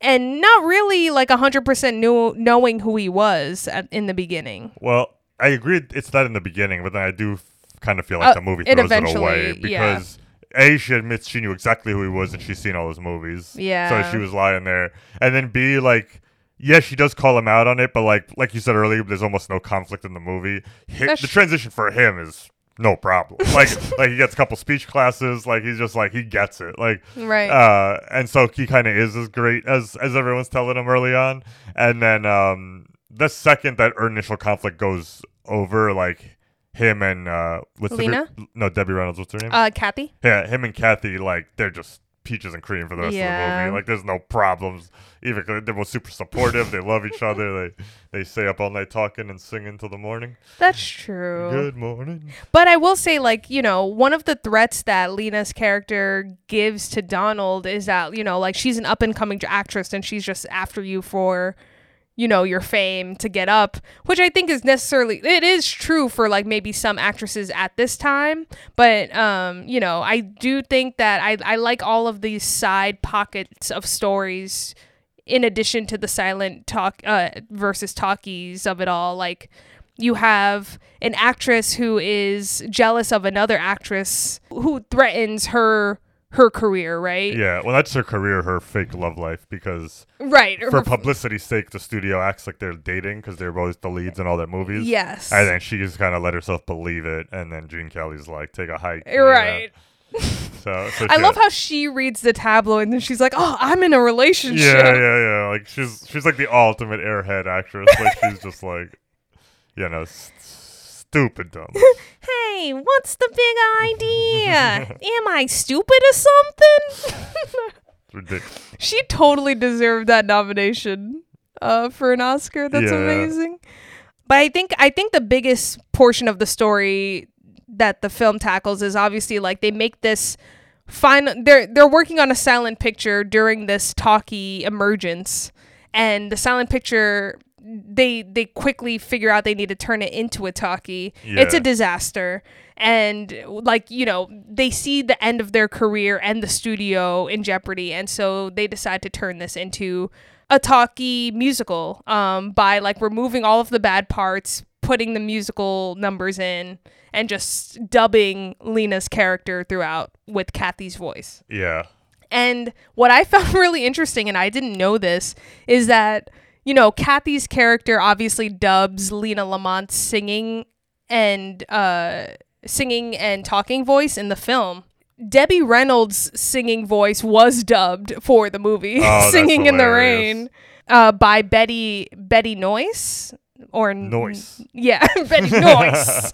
and not really like 100% knew, knowing who he was at, in the beginning. Well, I agree. It's not in the beginning, but then I do f- kind of feel like Uh, the movie it throws it away eventually- yeah. because a she admits she knew exactly who he was and she's seen all his movies. Yeah. So she was lying there, and then b like. Yeah, she does call him out on it, but like like you said earlier, there's almost no conflict in the movie. Hi- the transition for him is no problem. Like like he gets a couple speech classes, like he's just like he gets it. Like Right. uh, and so he kind of is as great as as everyone's telling him early on. And then um, the second that initial conflict goes over, like him and uh, what's the Lena? gir- no Debbie Reynolds. What's her name? Uh, Kathy. yeah, him and Kathy like they're just peaches and cream for the rest of the movie. Like there's no problems. Even they're both super supportive. they love each other. They they stay up all night talking and singing till the morning. That's true. Good morning. But I will say, like, you know, one of the threats that Lena's character gives to Donald is that, you know, like she's an up and coming actress and she's just after you for, you know, your fame to get up, which I think is necessarily, it is true for like maybe some actresses at this time. But, um, you know, I do think that I, I like all of these side pockets of stories in addition to the silent talk uh, versus talkies of it all. Like, you have an actress who is jealous of another actress who threatens her her career, right? Yeah, well, that's her career, her fake love life, because Right, for publicity's sake, the studio acts like they're dating because they're both the leads in all their movies. Yes. and then she just kind of let herself believe it, and then Gene Kelly's like, "Take a hike." Right. So, so I love how she reads the tabloid and then she's like, "Oh, I'm in a relationship." Yeah, yeah, yeah. Like she's she's like the ultimate airhead actress. Like she's just like, you know, s- stupid dumb. Hey, what's the big idea? Am I stupid or something? Ridiculous. she totally deserved that nomination uh, for an Oscar. That's Yeah. amazing. But I think I think the biggest portion of the story that the film tackles is obviously like they make this final they're they're working on a silent picture during this talkie emergence and the silent picture they they quickly figure out they need to turn it into a talkie. It's a disaster. And like you know they see the end of their career and the studio in jeopardy. And so they decide to turn this into a talkie musical um by like removing all of the bad parts putting the musical numbers in and just dubbing Lena's character throughout with Kathy's voice. Yeah. and what I found really interesting, and I didn't know this, is that, you know, Kathy's character obviously dubs Lena Lamont's singing and uh singing and talking voice in the film. Debbie Reynolds' singing voice was dubbed for the movie, Oh, "Singing in the. Rain," uh, by Betty Betty Noyce or Noyce. Yeah, Betty Noise.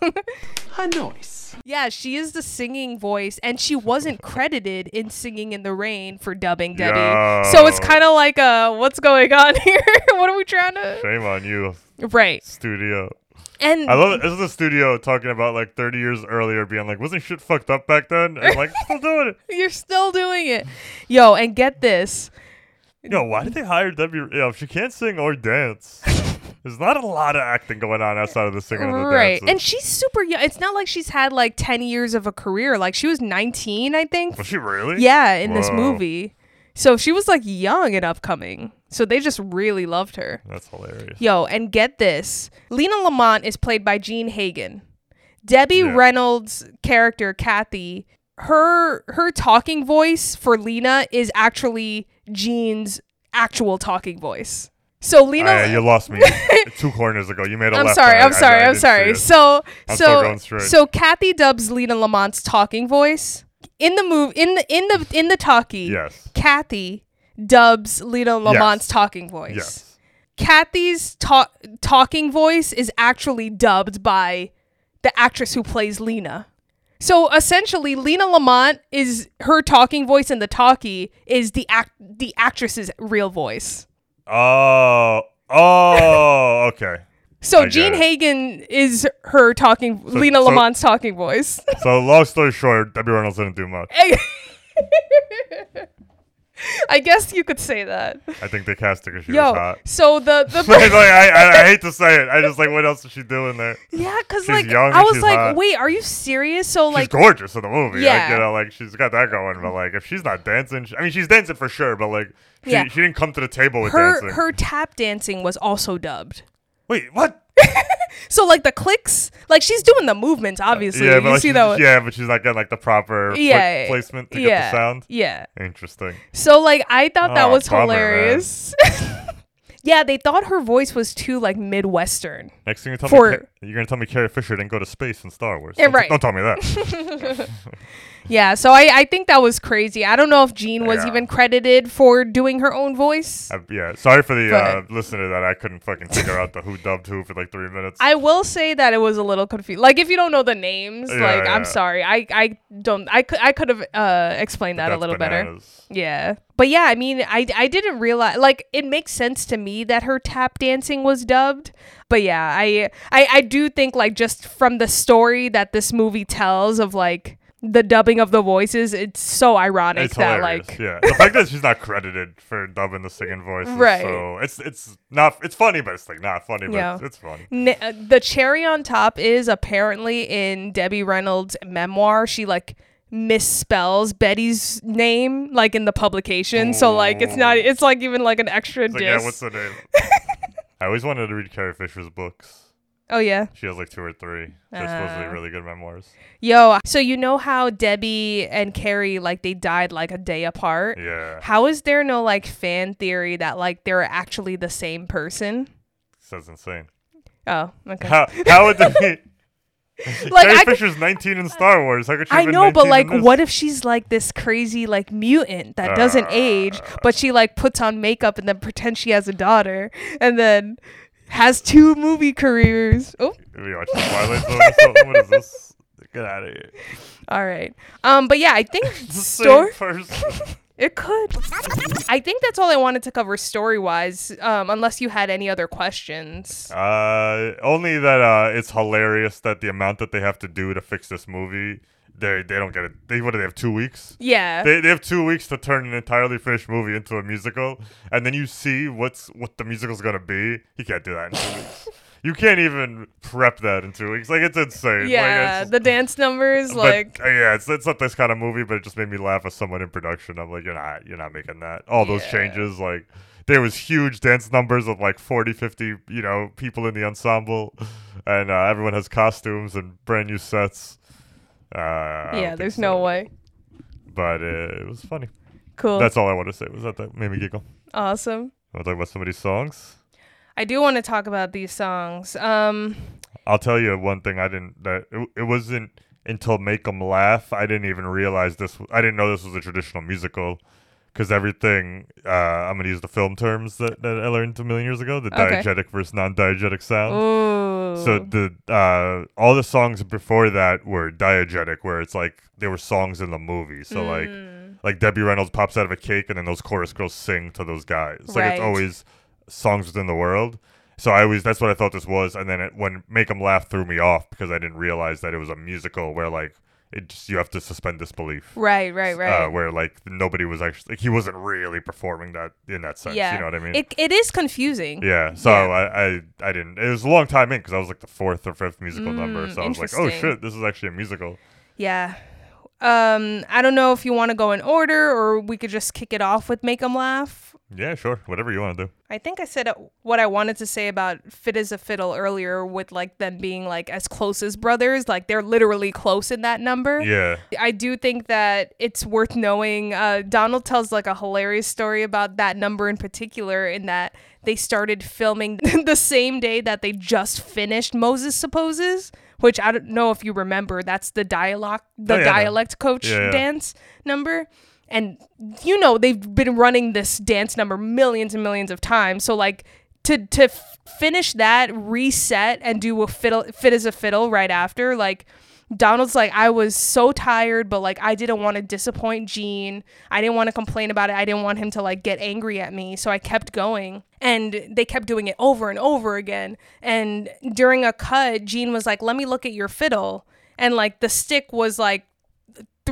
A noise. Yeah, she is the singing voice, and she wasn't credited in "Singing in the Rain" for dubbing Debbie. So it's kind of like, uh, what's going on here? what are we trying to? Shame on you. Right. Studio. And I love it. This is the studio talking about like 30 years earlier, being like, wasn't shit fucked up back then? And like, still doing it. You're still doing it, yo. And get this, Yo, why did they hire Debbie? Yo, she can't sing or dance. There's not a lot of acting going on outside of the singing and the right? dancing. And she's super young. It's not like she's had like ten years of a career. Like she was 19, I think. Was she really? Yeah, in this movie. So she was like young and upcoming. So they just really loved her. That's hilarious. Yo, and get this. Lena Lamont is played by Jean Hagen. Debbie Yeah. Reynolds' character, Kathy, her her talking voice for Lena is actually Jean's actual talking voice. So Lena yeah, you lost me two corners ago. You made a I'm left. sorry, I- I'm I- sorry, I see sorry. So I'm so so Kathy dubs Lena Lamont's talking voice in the move in the in the in the talkie. Yes. Kathy dubs Lena Lamont's talking voice. Yes. Kathy's ta- talking voice is actually dubbed by the actress who plays Lena. So essentially, Lena Lamont is her talking voice in the talkie is the act the actress's real voice. Oh, oh, okay. So I Jean. Hagen is her talking So- Lena so- Lamont's talking voice. So long story short, Debbie Reynolds didn't do much. I guess you could say that. I think they cast her because she Yo, was hot. so the the like, I, I, I hate to say it. I just like, what else is she doing there? yeah, because like young I was like, hot. wait, are you serious? So she's like, gorgeous in the movie. Yeah. Like, you know, like she's got that going. But like, if she's not dancing, she, I mean, she's dancing for sure. But like, she, Yeah. she didn't come to the table with her dancing. her tap dancing was also dubbed. Wait, what? So like the clicks, like she's doing the movements. Obviously, yeah, you but like, see she's- that. yeah, but she's not getting like the proper Yeah, placement to yeah, get the sound. yeah. Interesting. So like I thought that Oh, was bummer, man. hilarious. Yeah, they thought her voice was too like Midwestern. Next thing you tell for, me, you're gonna tell me Carrie Fisher didn't go to space in Star Wars. Yeah, Don't right. Don't tell me that. Yeah, so I, I think that was crazy. I don't know if Jean was Yeah. even credited for doing her own voice. Uh, yeah, sorry for the uh, listener that I couldn't fucking figure out the who dubbed who for like three minutes. I will say that it was a little confused. Like if you don't know the names, Yeah, like yeah. I'm sorry. I I don't I could I could have uh explained that a little bananas. better. Yeah. But yeah, I mean, I I didn't realize like it makes sense to me that her tap dancing was dubbed. But yeah, I I I do think like just from the story that this movie tells of like the dubbing of the voices, it's so ironic It's that hilarious. like yeah, the fact that she's not credited for dubbing the singing voice, Right. So it's it's not it's funny, but it's like not funny, but Yeah. it's, it's funny. N- uh, the cherry on top is apparently in Debbie Reynolds' memoir. She like misspells Betty's name like in the publication, so like it's not. It's like even like an extra It's like, diss. yeah, what's the name? I always wanted to read Carrie Fisher's books. oh yeah, She has like two or three. They're supposedly Uh. really good memoirs. yo. So you know how Debbie and Carrie like they died like a day apart. Yeah. How is there no like fan theory that like they're actually the same person? That's insane. Oh, okay. How how would they? Like, Carrie I could- Fisher's 19 in Star Wars. How could she? I know, but like, what if she's like this crazy like mutant that doesn't age, but she like puts on makeup and then pretends she has a daughter, and then has two movie careers. Oh, We watch the Twilight Zone. What is this? Get out of here. all right. Um, but yeah, I think story. It could. I think that's all I wanted to cover story wise. Um, unless you had any other questions. Uh, only that uh, it's hilarious that the amount that they have to do to fix this movie, they they don't get it. They what do they have two weeks? Yeah. They, they have two weeks to turn an entirely finished movie into a musical, and then you see what's what the musical's gonna be. You can't do that in two weeks. You can't even prep that in two weeks. Like it's insane. Like, Yeah, it's- the dance numbers, but, like uh, yeah, it's it's not this kind of movie, but it just made me laugh as someone in production. I'm like, you're not you're not making that. All those Yeah. changes, like there was huge dance numbers of like 40, 50, you know, people in the ensemble, and uh, everyone has costumes and brand new sets. Uh, yeah, there's so. no way. But uh, it was funny. Cool. That's all I want to say. Was that that made me giggle? Awesome. Want to talk about some of these songs? I do want to talk about these songs. Um, I'll tell you one thing. I didn't. That it, it wasn't until Make 'Em Laugh. I didn't even realize this. I didn't know this was a traditional musical. Because everything, uh, I'm gonna use the film terms that, that I learned a million years ago: the Okay. diegetic versus non-diegetic sound. Ooh. So the uh, all the songs before that were diegetic, where it's like they were songs in the movie. So Mm. like, like Debbie Reynolds pops out of a cake, and then those chorus girls sing to those guys. Like Right. it's always songs within the world. So I was that's what I thought this was, and then it, when Make 'Em Laugh threw me off because I didn't realize that it was a musical where like it just you have to suspend disbelief. Right, right, right. Uh, where like nobody was actually like he wasn't really performing that in that sense. yeah, You know what I mean? It it is confusing. Yeah, so Yeah. I, I I didn't. It was a long time in because I was like the fourth or fifth musical number. Mm, So I was like, oh shit, this is actually a musical. Yeah. Um, I don't know if you want to go in order or we could just kick it off with Make Them Laugh. Yeah, sure, whatever you want to do. I think I said uh, what I wanted to say about Fit as a Fiddle earlier with like them being like as close as brothers. Like they're literally close in that number. Yeah. I do think that it's worth knowing. Uh, Donald tells like a hilarious story about that number in particular, in that they started filming the same day that they just finished Moses Supposes, which I don't know if you remember. That's the dialogue, the Oh, yeah, dialect coach Yeah, yeah. dance number. And you know they've been running this dance number millions and millions of times. So like to to f- finish that, reset, and do a fiddle fit as a fiddle right after, like Donald's like, I was so tired, but like I didn't want to disappoint Gene. I didn't want to complain about it. I didn't want him to like get angry at me. So I kept going. And they kept doing it over and over again. And during a cut, Gene was like, Let me look at your fiddle. And like the stick was like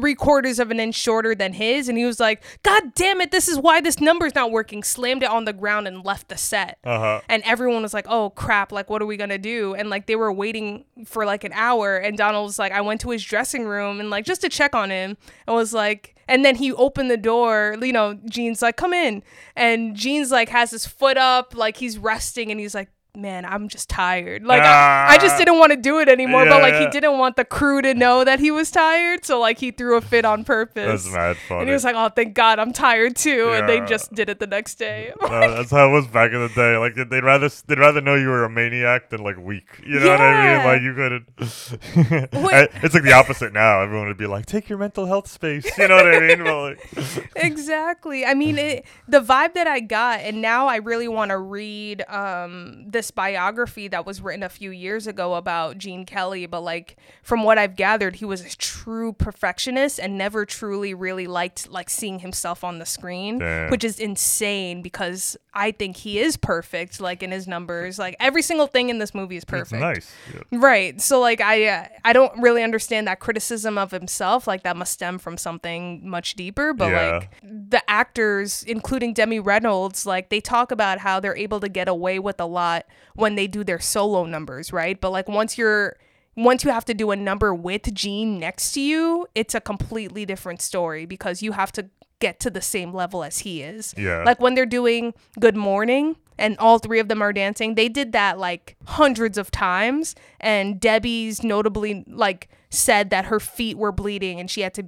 three quarters of an inch shorter than his. And he was like, God damn it, this is why this number's not working. Slammed it on the ground and left the set. Uh huh. And everyone was like, oh crap, like, what are we gonna do? And like, they were waiting for like an hour. And Donald was like, I went to his dressing room and like, just to check on him. And was like, and then he opened the door, you know, Gene's like, come in. And Gene's like, has his foot up, like he's resting. And he's like, man, I'm just tired. Like I, I just Ah. didn't want to do it anymore. but Yeah, like he didn't want the crew to know that he was tired, so like he threw a fit on purpose. That's mad funny. And he was like, "Oh, thank God, I'm tired too." And they just did it the next day. Uh, that's how it was back in the day. Like they'd rather they'd rather know you were a maniac than like weak. You know what I mean? Like you couldn't. It's like the opposite now. Everyone would be like, "Take your mental health space." You know what I mean? But like, exactly. I mean, it, the vibe that I got, and now I really want to read um, this biography that was written a few years ago about Gene Kelly. But like, from what I've gathered, he was a true perfectionist and never truly really liked like seeing himself on the screen, Damn. which is insane because I think he is perfect, like in his numbers. Like every single thing in this movie is it's perfect. nice. Yeah. Right. So like I uh, I don't really understand that criticism of himself. Like that must stem from something much deeper. But Yeah. like the actors, including Debbie Reynolds, like they talk about how they're able to get away with a lot when they do their solo numbers, right? But like once you're once you have to do a number with Gene next to you, it's a completely different story because you have to get to the same level as he is. Yeah. Like when they're doing Good Morning and all three of them are dancing, they did that like hundreds of times. And Debbie's notably like said that her feet were bleeding and she had to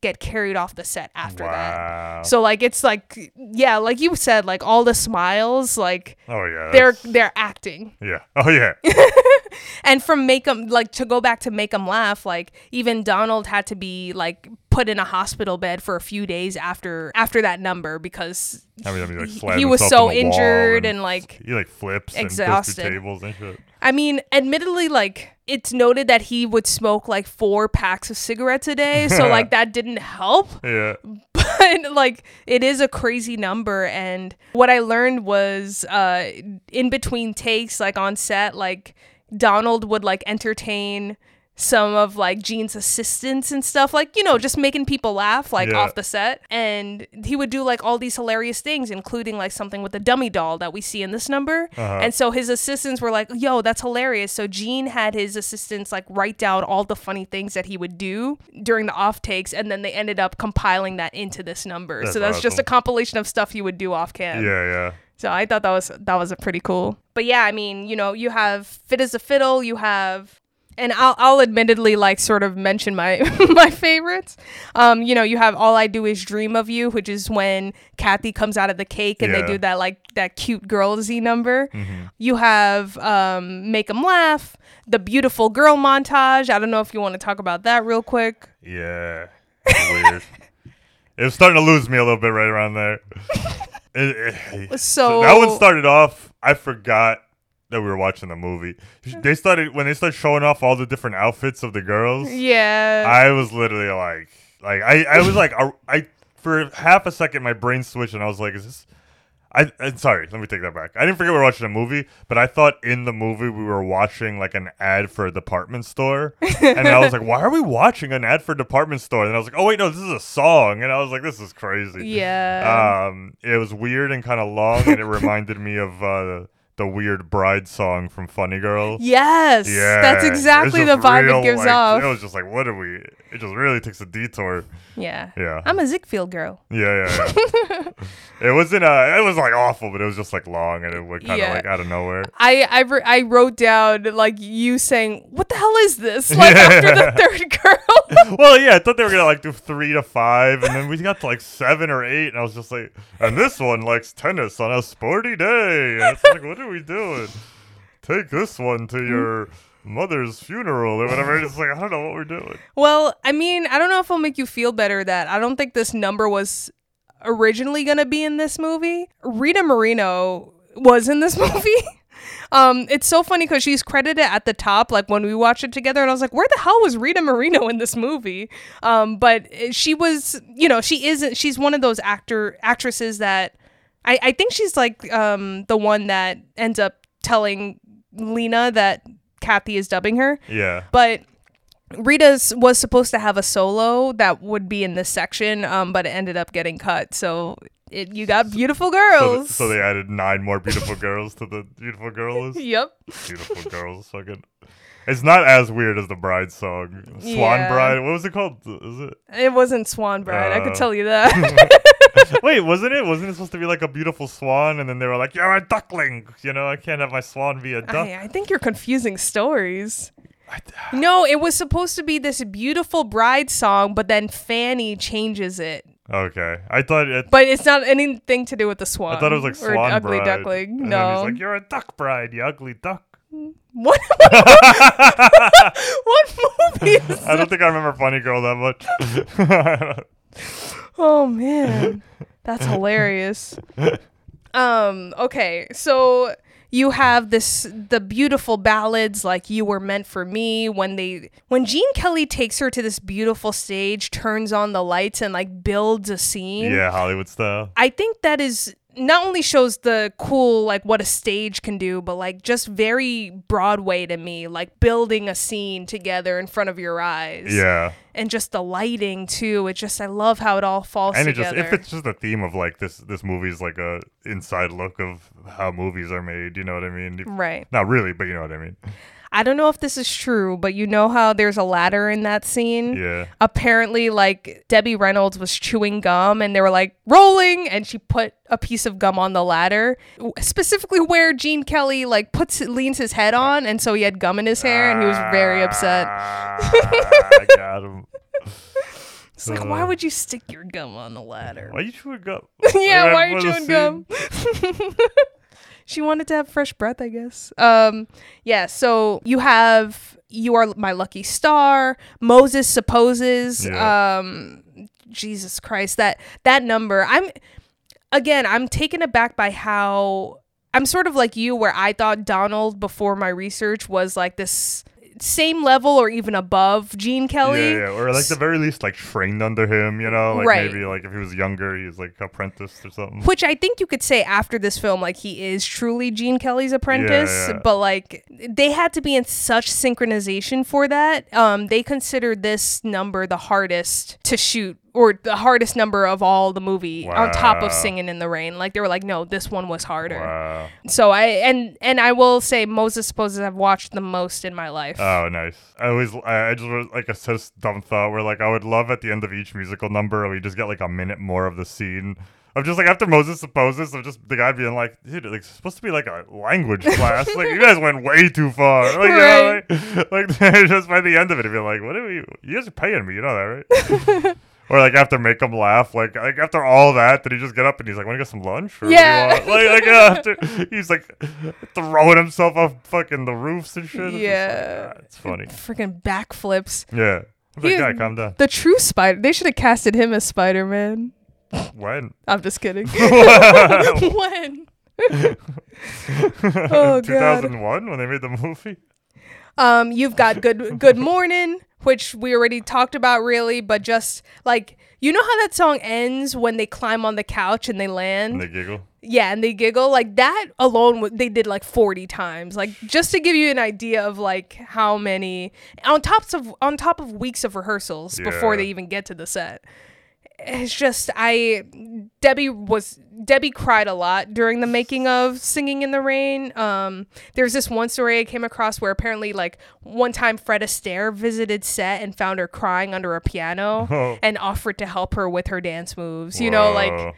get carried off the set after Wow. that. So like it's like yeah, like you said, like all the smiles, like Oh yeah. they're that's- they're acting. Yeah. Oh yeah. And from make them like to go back to make them laugh, like even Donald had to be like put in a hospital bed for a few days after after that number because I mean, I mean, like he- was so in injured and, like he like flips and exhausted. through tables and shit. I mean, admittedly, like it's noted that he would smoke like four packs of cigarettes a day, so like that didn't help. Yeah. But like it is a crazy number, and what I learned was uh, in between takes, like on set, like Donald would like entertain some of like Gene's assistants and stuff, like you know, just making people laugh like Yeah. off the set, and he would do like all these hilarious things, including like something with the dummy doll that we see in this number, Uh-huh. and so his assistants were like, "Yo, that's hilarious." So Gene had his assistants like write down all the funny things that he would do during the off takes, and then they ended up compiling that into this number. That's so that's just a compilation of stuff he would do off cam. Yeah, yeah. So I thought that was that was a pretty cool. But yeah, I mean, you know, you have Fit as a Fiddle, you have and I'll, I'll admittedly like sort of mention my my favorites. Um, you know, you have All I Do Is Dream of You, which is when Kathy comes out of the cake and Yeah. they do that like that cute girlsy number. Mhm. You have um, Make 'em Laugh, the Beautiful Girl montage. I don't know if you want to talk about that real quick. Yeah. Weird. it was starting to lose me a little bit right around there. It- it- So- that one started off. I forgot that we were watching the movie. They started when they started showing off all the different outfits of the girls. Yeah. I was literally like, like I, I was like, I, I for half a second my brain switched and I was like, is this? I, I'm sorry. Let me take that back. I didn't forget we were watching a movie, but I thought in the movie we were watching like an ad for a department store, and I was like, why are we watching an ad for a department store? And I was like, oh wait, no, this is a song, and I was like, this is crazy. Yeah. Um, it was weird and kind of long, and it reminded me of uh, the weird bride song from Funny Girl. Yes, Yeah, that's exactly the vibe it gives like, off. It was just like, what are we? It just really takes a detour. Yeah. Yeah. I'm a Ziegfeld girl. Yeah, yeah, yeah. it wasn't. Uh, it was like awful, but it was just like long, and it went kind of Yeah. like out of nowhere. I I, wr- I wrote down like you saying, "What the hell is this?" Like after the third girl. well, yeah, I thought they were gonna like do three to five, and then we got to like seven or eight, and I was just like, and this one likes tennis on a sporty day. And it's like, what are we doing? Take this one to your mother's funeral or whatever. It's like I don't know what we're doing. well, I mean, I don't know if it'll make you feel better that I don't think this number was originally gonna be in this movie. Rita Moreno was in this movie. Um, it's so funny because she's credited at the top, like when we watched it together, and I was like, "Where the hell was Rita Moreno in this movie?" Um, but she was, you know, she isn't. She's one of those actor actresses that I, I think she's like um the one that ends up telling Lena that Kathy is dubbing her. Yeah. But Rita's was supposed to have a solo that would be in this section, um, but it ended up getting cut. So it, you got beautiful So, girls. th- so they added nine more beautiful girls to the beautiful girl list. Yep. Beautiful girls, fucking. It's not as weird as the bride song. Swan Yeah. Bride. What was it called? Is it? It wasn't Swan Bride. I could Uh, tell you that. Wait, wasn't it? Wasn't it supposed to be like a beautiful swan? And then they were like, "You're a duckling." You know, I can't have my swan be a duck. I, I think you're confusing stories. No, it was supposed to be this beautiful bride song, but then Fanny changes it. Okay, I thought it. But it's not anything to do with the swan. I thought it was like or swan ugly bride. duckling. And then No. he's like, "You're a duck bride, you ugly duck." what? what movie is I don't think I remember Funny Girl that much. Oh man, that's hilarious. Um. Okay, so you have this the beautiful ballads like "You Were Meant for Me" when they when Gene Kelly takes her to this beautiful stage, turns on the lights, and like builds a scene. yeah, Hollywood style. I think that is not only shows the cool like what a stage can do, but like just very Broadway to me, like building a scene together in front of your eyes. Yeah. And just the lighting too. It just I love how it all falls and it together. just if it's just a theme of like this this movie's like a inside look of how movies are made you know what i mean Right. not really but you know what i mean I don't know if this is true, but you know how there's a ladder in that scene? Yeah. Apparently, like, Debbie Reynolds was chewing gum and they were like, rolling, and she put a piece of gum on the ladder, specifically where Gene Kelly, like, puts leans his head on, and so he had gum in his hair and he was very upset. Ah, i got him It's like, why would you stick your gum on the ladder? why are you chewing gum yeah, why are you chewing gum? she wanted to have fresh breath, I guess. Um, yeah. So you have you are my lucky star. Moses supposes. Yeah. Um, Jesus Christ, that that number. I'm again. I'm taken aback by how I'm sort of like you, where I thought Donald before my research was like this same level or even above Gene Kelly. yeah, yeah or like the very least like trained under him you know like Right. maybe like if he was younger he was like apprenticed or something Which I think you could say after this film, like he is truly Gene Kelly's apprentice, yeah. but like they had to be in such synchronization for that. Um, they considered this number the hardest to shoot or the hardest number of all the movie on top of Singing in the Rain. Like they were like, no, this one was harder. wow So I and and I will say Moses supposes I've watched the most in my life. Oh, nice. I always, I just was- like a such dumb thought where like I would love at the end of each musical number we just get like a minute more of the scene. I'm just like after Moses supposes, I'm just the guy being like, dude, like it's supposed to be like a language class. like you guys went way too far. Like, you know, like, like just by the end of it, it'd be like, what are we? You guys are paying me, you know that, right? Or like after make him laugh, like like after all that, did he just get up and he's like, "Want to get some lunch?" Or what do you Yeah. like like after he's like throwing himself off fucking the roofs and shit. It's like, Yeah. ah, it's funny. Freaking backflips. Yeah. Like, He- guy, calm down. The true Spider. They should have casted him as Spider Man. When? I'm just kidding. When? when? oh god. 2001 when they made the movie. Um, you've got good Good Morning, which we already talked about, really, but just like you know how that song ends when they climb on the couch and they land. And they giggle. Yeah, and they giggle like that alone. They did like forty times, like just to give you an idea of like how many on tops of on top of weeks of rehearsals before they even get to the set. It's just I Debbie was Debbie cried a lot during the making of Singing in the Rain. Um, there's this one story I came across where apparently like one time Fred Astaire visited set and found her crying under a piano Oh. and offered to help her with her dance moves. You know, like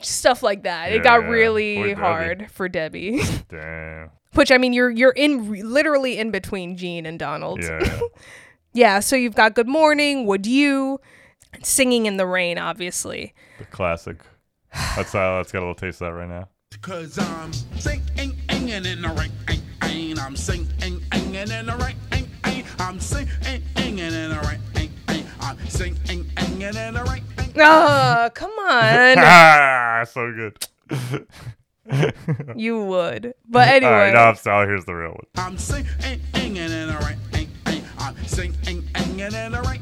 stuff like that. Yeah, it got yeah. really Poor Debbie. hard for Debbie. Damn. Which I mean, you're you're in literally in between Gene and Donald. Yeah. yeah. So you've got Good Morning, Would You, Singing in the Rain, obviously. the classic. That's uh, let's get a little taste of that right now. Cause I'm singing in the rain. I'm singing in the rain. I'm singing in the rain. I'm singing in the rain. Oh, come on. ah, so good. you would. But anyway. All right, now I'm Sal. Here's the real one. I'm singing in the rain. I'm singing in the rain.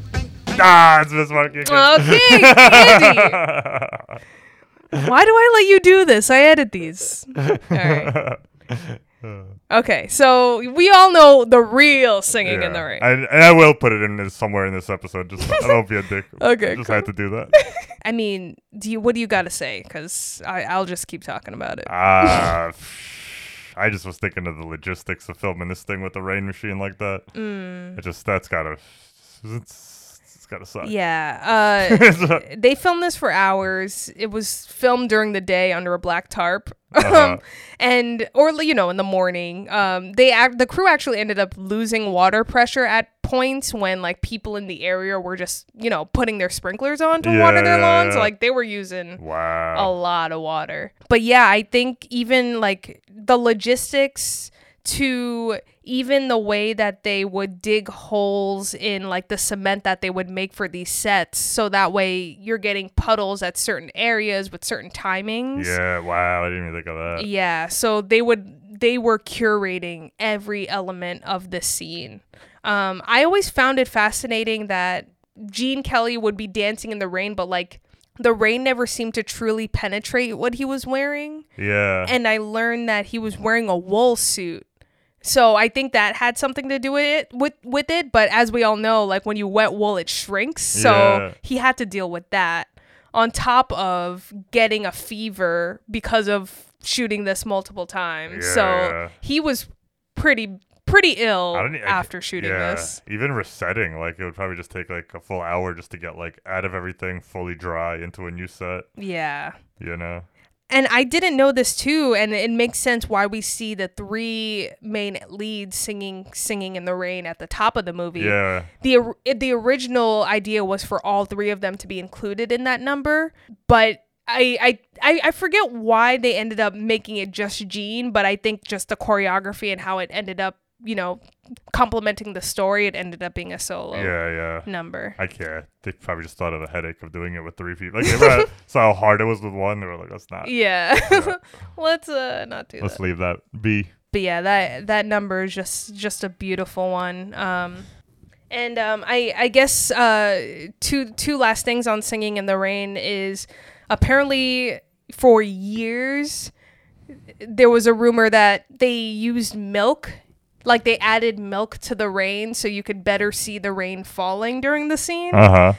Ah, it's again. Okay, Andy. Why do I let you do this? I edit these. All right. Okay, so we all know the real singing in the rain. And, and I will put it in this, somewhere in this episode. Just I don't be a dick. Okay, just had to do that. I mean, do you? What do you got to say? Because I'll just keep talking about it. Ah, I just was thinking of the logistics of filming this thing with the rain machine like that. Mm. It just that's gotta it's gotta suck. Yeah. Uh, they filmed this for hours. It was filmed during the day under a black tarp. Uh-huh. and or you know in the morning um they act the crew actually ended up losing water pressure at points when like people in the area were just you know putting their sprinklers on to water their yeah, lawns yeah. like they were using wow. a lot of water. But yeah, I think even like the logistics to even the way that they would dig holes in like the cement that they would make for these sets so that way you're getting puddles at certain areas with certain timings. Yeah. Wow. I didn't even think of that. Yeah, so they would they were curating every element of the scene. Um, I always found it fascinating that Gene Kelly would be dancing in the rain, but like the rain never seemed to truly penetrate what he was wearing. Yeah. And I learned that he was wearing a wool suit. So I think that had something to do with it with with it, but as we all know, like when you wet wool it shrinks. So Yeah. he had to deal with that on top of getting a fever because of shooting this multiple times. so he was pretty pretty ill I don't I- after shooting yeah, this. Even resetting, like it would probably just take like a full hour just to get like out of everything fully dry into a new set. Yeah. You know. And I didn't know this too, and it makes sense why we see the three main leads singing "Singing in the Rain" at the top of the movie. Yeah. the The original idea was for all three of them to be included in that number, but I I I, I forget why they ended up making it just Gene, but I think just the choreography and how it ended up, you know, complementing the story, it ended up being a solo. Yeah, yeah. number. I can't. They probably just thought of the headache of doing it with three people. Like, they read- saw how hard it was with one. They were like, "Let's not. Yeah. Yeah. Let's uh not do Let's that. leave that be." but yeah, that that number is just just a beautiful one. Um, and um, I I guess uh, two two last things on singing in the rain is apparently for years there was a rumor that they used milk. Like they added milk to the rain so you could better see the rain falling during the scene. Uh huh.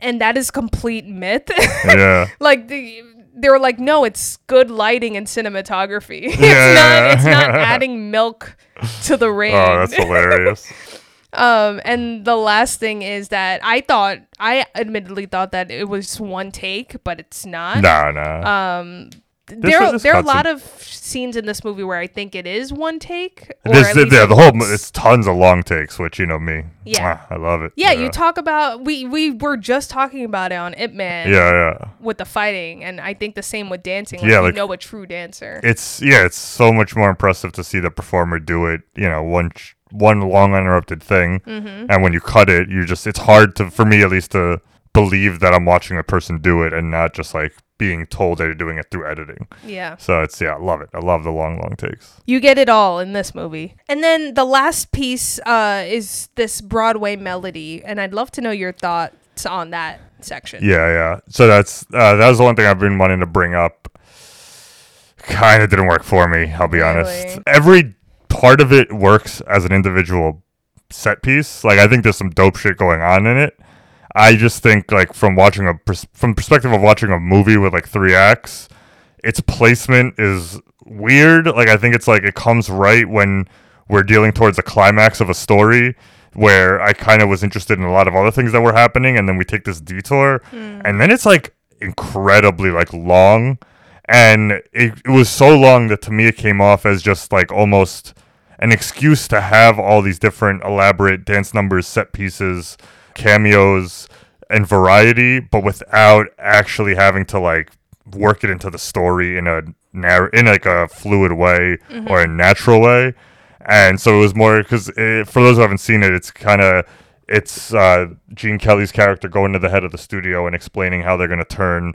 And that is complete myth. Yeah. like the, they were like, no, it's good lighting and cinematography. it's Yeah. not. It's not adding milk to the rain. Oh, that's hilarious. um, and the last thing is that I thought I admittedly thought that it was one take, but it's not. Nah, nah. Um, This there this there are a lot of scenes in this movie where I think it is one take. Or This, the, yeah, it the whole it's tons of long takes, which you know me. Yeah. I love it. Yeah, you talk about we we were just talking about it on Ip Man. Yeah, yeah. With the fighting, and I think the same with dancing. Like, Yeah, you like, know a true dancer. It's yeah, it's so much more impressive to see the performer do it. You know, one one long uninterrupted thing, Mhm. and when you cut it, you just it's hard to for me at least to believe that I'm watching a person do it and not just like being told that you're doing it through editing. Yeah. So it's yeah, I love it. I love the long long takes. You get it all in this movie. And then the last piece uh, is this Broadway melody, and I'd love to know your thoughts on that section. Yeah, yeah. So that's uh, that was the one thing I've been wanting to bring up. Kind of didn't work for me. I'll be honest. Every part of it works as an individual set piece. Like I think there's some dope shit going on in it. I just think like from watching a pers- from perspective of watching a movie with like three acts, its placement is weird. Like I think it's like it comes right when we're dealing towards the climax of a story where I kind of was interested in a lot of other things that were happening and then we take this detour Mm. and then it's like incredibly like long and it, it was so long that to me it came off as just like almost an excuse to have all these different elaborate dance numbers set pieces cameos and variety but without actually having to like work it into the story in a narr- in like a fluid way or a natural way. And so it was more because for those who haven't seen it it's kind of it's uh, Gene Kelly's character going to the head of the studio and explaining how they're going to turn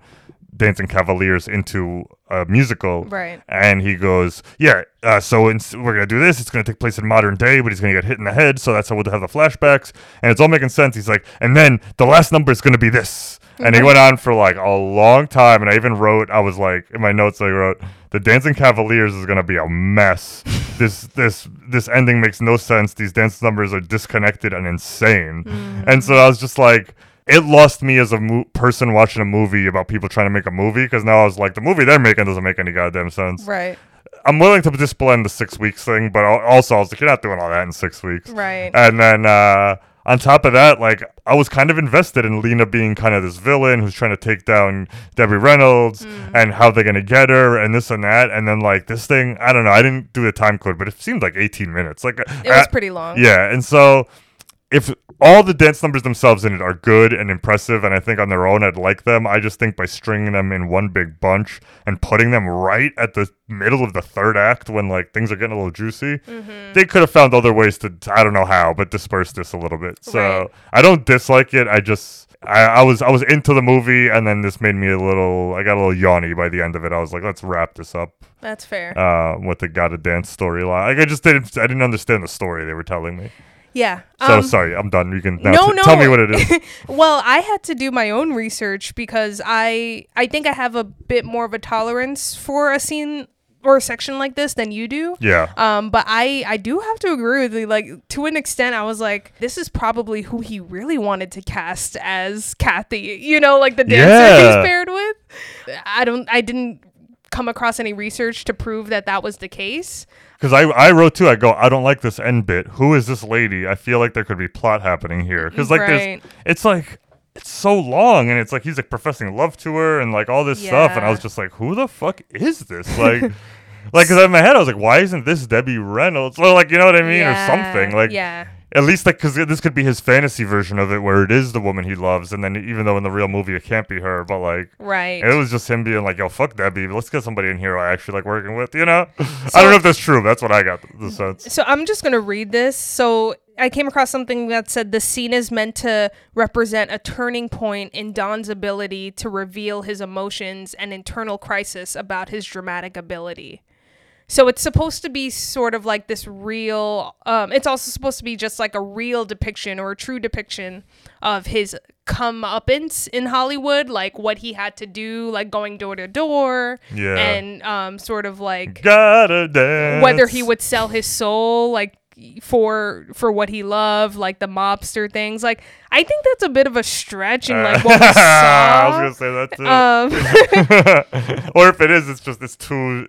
Dancing Cavaliers into a musical. Right. And he goes, "Yeah, uh, so we're going to do this. It's going to take place in modern day, but he's going to get hit in the head, so that's how we'll have the flashbacks, and it's all making sense." He's like, "And then the last number is going to be this." And he went on for like a long time, and I even wrote, I was like, in my notes, I wrote, "The Dancing Cavaliers is going to be a mess. this this this ending makes no sense. These dance numbers are disconnected and insane." And so I was just like, it lost me as a mo- person watching a movie about people trying to make a movie because now I was like, the movie they're making doesn't make any goddamn sense. Right. I'm willing to just blend the six weeks thing, but also I was like, you're not doing all that in six weeks. Right. And then uh, on top of that, like I was kind of invested in Lina being kind of this villain who's trying to take down Debbie Reynolds Mm. and how they're gonna get her and this and that. And then like this thing, I don't know. I didn't do the time code, but it seemed like 18 minutes. Like It was pretty long. Yeah, and so if all the dance numbers themselves in it are good and impressive, and I think on their own I'd like them, I just think by stringing them in one big bunch and putting them right at the middle of the third act when like things are getting a little juicy, Mm-hmm. they could have found other ways to I don't know how, but disperse this a little bit. So Right. I don't dislike it. I just I, I was I was into the movie, and then this made me a little. I got a little yawny by the end of it. I was like, let's wrap this up That's fair. uh, with the gotta dance storyline. Like I just didn't I didn't understand the story they were telling me. Yeah. So um, sorry, I'm done. You can now no, t- no. tell me what it is. well, I had to do my own research because I I think I have a bit more of a tolerance for a scene or a section like this than you do. Yeah. Um, but I I do have to agree with you. Like to an extent, I was like, this is probably who he really wanted to cast as Kathy. You know, like the dancer Yeah. he's paired with. I don't. I didn't come across any research to prove that that was the case. Because I, I wrote too. I go, I don't like this end bit. Who is this lady? I feel like there could be plot happening here. Because like Right. there's, it's like it's so long, and it's like he's like professing love to her and like all this stuff, and I was just like, who the fuck is this? Like, like because in my head I was like, why isn't this Debbie Reynolds? Or like you know what I mean, or something like. yeah. At least, like, because this could be his fantasy version of it, where it is the woman he loves, and then even though in the real movie it can't be her, but like, Right. it was just him being like, "Yo, fuck that, Debbie, let's get somebody in here I actually like working with," you know? I don't know if that's true. But that's what I got the sense. So I'm just gonna read this. So I came across something that said the scene is meant to represent a turning point in Don's ability to reveal his emotions and internal crisis about his dramatic ability. So it's supposed to be sort of like this real. Um, it's also supposed to be just like a real depiction or a true depiction of his comeuppance in Hollywood, like what he had to do, like going door to door, Yeah. and um, sort of like Gotta dance. whether he would sell his soul like for for what he loved like the mobster things like i think that's a bit of a stretch in like what we saw I was gonna say that too. Um, or if it is, it's just it's too.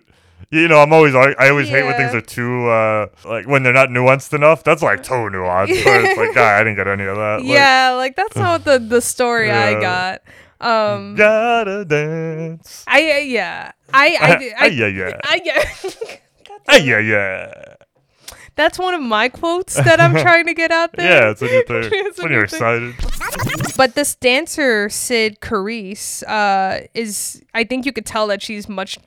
You know, I'm always I, I always hate when things are too uh like when they're not nuanced enough. That's like too nuanced. It's like, God, I didn't get any of that. Yeah like that's not the the story i got um Gotta dance. i I- yeah i i, I, Ah, yeah, yeah. I, yeah Ah, yeah, yeah. that's one of my quotes that i'm trying to get out there Yeah, it's when, you think, It's when you're you excited. But this dancer, Cyd Charisse, uh, is I think you could tell that she's much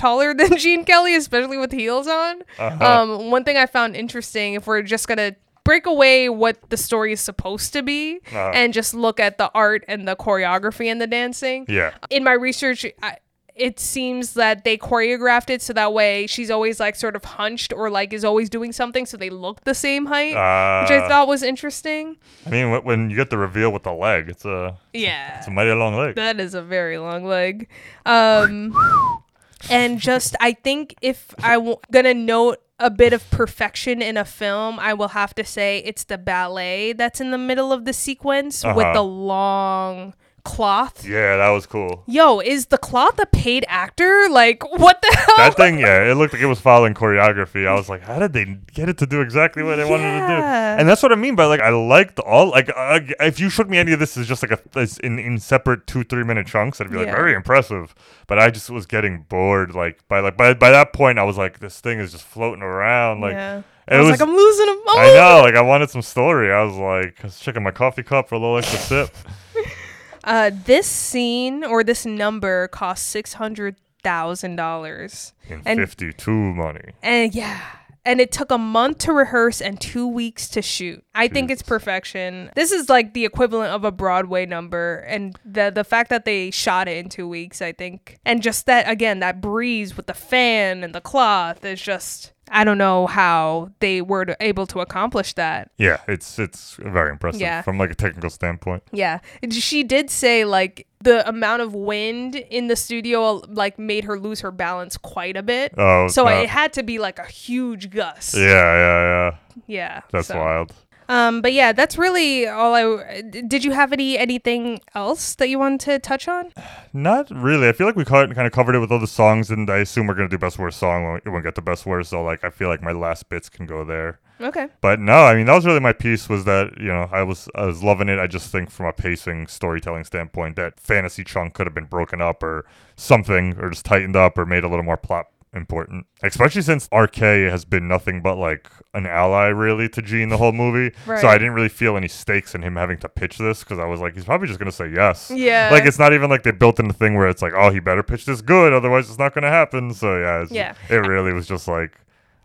taller than Gene Kelly, especially with heels on. Uh-huh. Um, one thing I found interesting, if we're just gonna break away what the story is supposed to be Uh-huh. and just look at the art and the choreography and the dancing. Yeah. In my research, I, it seems that they choreographed it so that way she's always like sort of hunched or like is always doing something so they look the same height, which I Ah. thought was interesting. I mean, when you get the reveal with the leg, it's a Yeah. it's a mighty long leg. That is a very long leg. Um, and just, I think if I'm w- gonna note a bit of perfection in a film, I will have to say it's the ballet that's in the middle of the sequence with Uh-huh. the long cloth. Yeah, that was cool. Yo, is the cloth a paid actor? Like, what the hell? That thing, yeah, it looked like it was following choreography. I was like, how did they get it to do exactly what they wanted to do? And that's what I mean by like, I liked all like, uh, if you showed me any of this as just like a in in separate two three minute chunks, I'd be like, Yeah. very impressive. But I just was getting bored. Like by like by by that point, I was like, this thing is just floating around. Like, Yeah. it I was, like, I'm losing him. I'm I know, like I wanted some story. I was like, I was checking my coffee cup for a little extra sip. Uh, this scene or this number cost six hundred thousand dollars. In And 52 money. And yeah. And it took a month to rehearse and two weeks to shoot. I think it's perfection. This is like the equivalent of a Broadway number, and the the fact that they shot it in two weeks, I think, and just that again, that breeze with the fan and the cloth is just. I don't know how they were to, able to accomplish that. Yeah, it's it's very impressive Yeah. from like a technical standpoint. Yeah. She did say like the amount of wind in the studio uh, like made her lose her balance quite a bit. Oh, so snap. it had to be like a huge gust. Yeah, yeah, yeah. Yeah. That's so- wild. Um, but yeah, that's really all I. Did you have any anything else that you wanted to touch on? Not really. I feel like we kind of covered it with all the songs, and I assume we're gonna do best worst song when we, when we get to best worst. So like, I feel like my last bits can go there. Okay. But no, I mean that was really my piece. Was that you know I was I was loving it. I just think from a pacing, storytelling standpoint, that fantasy chunk could have been broken up or something, or just tightened up, or made a little more plot important. Especially since RK has been nothing but like an ally really to Gene the whole movie. So I didn't really feel any stakes in him having to pitch this because I was like, he's probably just gonna say yes. Yeah. Like it's not even like they built in the thing where it's like, oh, he better pitch this good, otherwise it's not gonna happen. So yeah, it's, Yeah. it really was just like.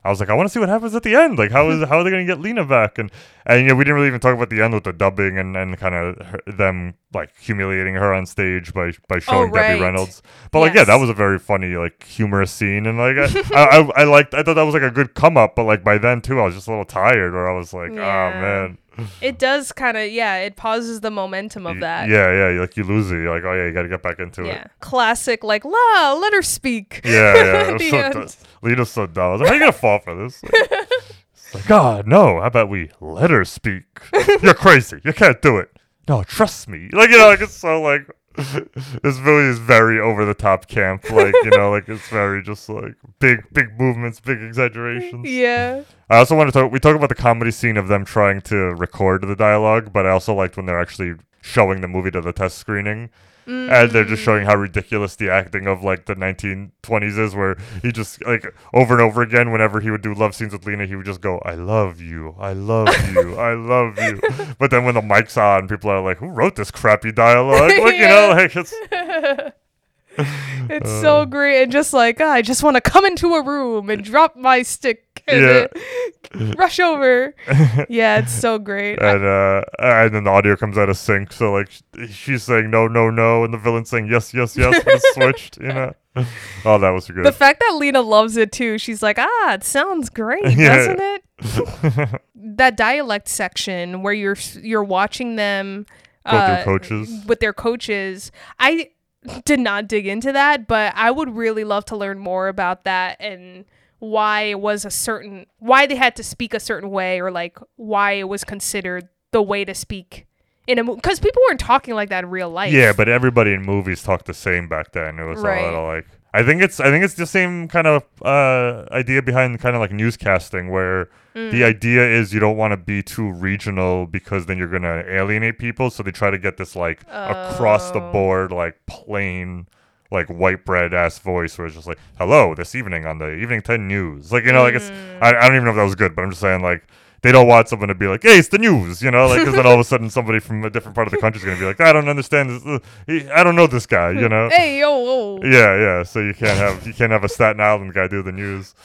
I was like, I want to see what happens at the end. Like, how is how are they gonna get Lina back? And and you know, we didn't really even talk about the end with the dubbing and, and kind of them like humiliating her on stage by by oh, showing right. Debbie Reynolds. But like, yeah, that was a very funny, like, humorous scene, and like, I, I, I, liked. I thought that was like a good come up. But like by then too, I was just a little tired, where I was like, ah, Yeah. oh man, It does kind of yeah. It pauses the momentum of that. yeah, yeah, like you lose it. You're like, oh yeah, you got to get back into Yeah. it. Classic like la let her speak. Yeah, yeah. It At was the so dumb. Lina's so dumb. I was like, how you gonna fall for this? Like, like, God, no. How about we let her speak? You're crazy. You can't do it. No, trust me. Like you know, like it's so like this movie is very over the top camp. Like you know, like it's very just like big, big movements, big exaggerations. Yeah. I also want to talk. We talk about the comedy scene of them trying to record the dialogue, but I also liked when they're actually showing the movie to the test screening, and they're just showing how ridiculous the acting of like the 1920s is, where he just like over and over again, whenever he would do love scenes with Lina, he would just go, "I love you, I love you, I love you," but then when the mic's on, people are like, "Who wrote this crappy dialogue?" Like you know, like it's. It's Uh. so great and just like ah, I just want to come into a room and drop my stick Yeah. rush over. yeah, it's so great. And uh, and then the audio comes out of sync. So like she's saying no, no, no, and the villain's saying yes, yes, yes. But it's switched, you know. Oh, that was good. the fact that Lina loves it too, she's like, ah, it sounds great, Yeah. doesn't it? that dialect section where you're you're watching them uh, coaches. with their coaches. I did not dig into that, but I would really love to learn more about that and why it was a certain why they had to speak a certain way or like why it was considered the way to speak in a movie because people weren't talking like that in real life. yeah, but everybody in movies talked the same back then. It was Right. a little like I think it's I think it's the same kind of uh, idea behind kind of like newscasting where Mm. the idea is you don't want to be too regional because then you're gonna alienate people. So they try to get this like across the Oh. board like plain like white bread ass voice where it's just like hello this evening on the evening 10 news like you know like it's Mm. I, I don't even know if that was good but i'm just saying like they don't want someone to be like hey it's the news you know like because then all of a sudden somebody from a different part of the country is going to be like i don't understand this uh, i don't know this guy you know Hey yo, oh, yeah yeah so you can't have you can't have a staten island guy do the news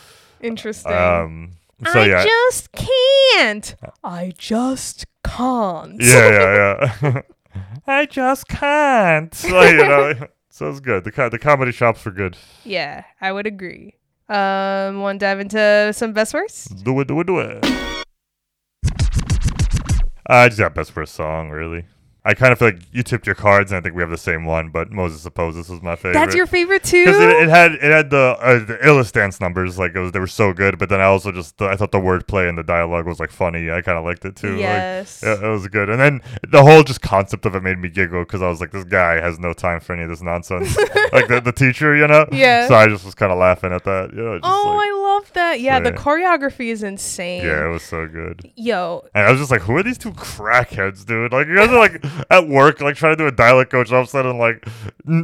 interesting. um so I yeah just can't. I just can't. yeah yeah yeah i just can't like, you know so it's good the, the comedy shops were good Yeah, I would agree. Um, want to dive into some best worst? Do it, do it, do it. I just got best first song, really. I kind of feel like you tipped your cards, and I think we have the same one. But Moses Supposes was my favorite. That's your favorite too. because it, it had it had the uh, the illest dance numbers, like it was they were so good. But then I also just I thought the wordplay and the dialogue was like funny. I kind of liked it too. like, Yes. yeah, it was good. And then the whole just concept of it made me giggle because I was like, this guy has no time for any of this nonsense. like the, the teacher, you know. Yeah. So I just was kind of laughing at that. You know, just oh, like, I love that. Yeah, the yeah. choreography is insane. yeah, it was so good. Yo, And I was just like, who are these two crackheads, dude? Like, you guys are like at work, like trying to do a dialect coach, and all of a sudden, like,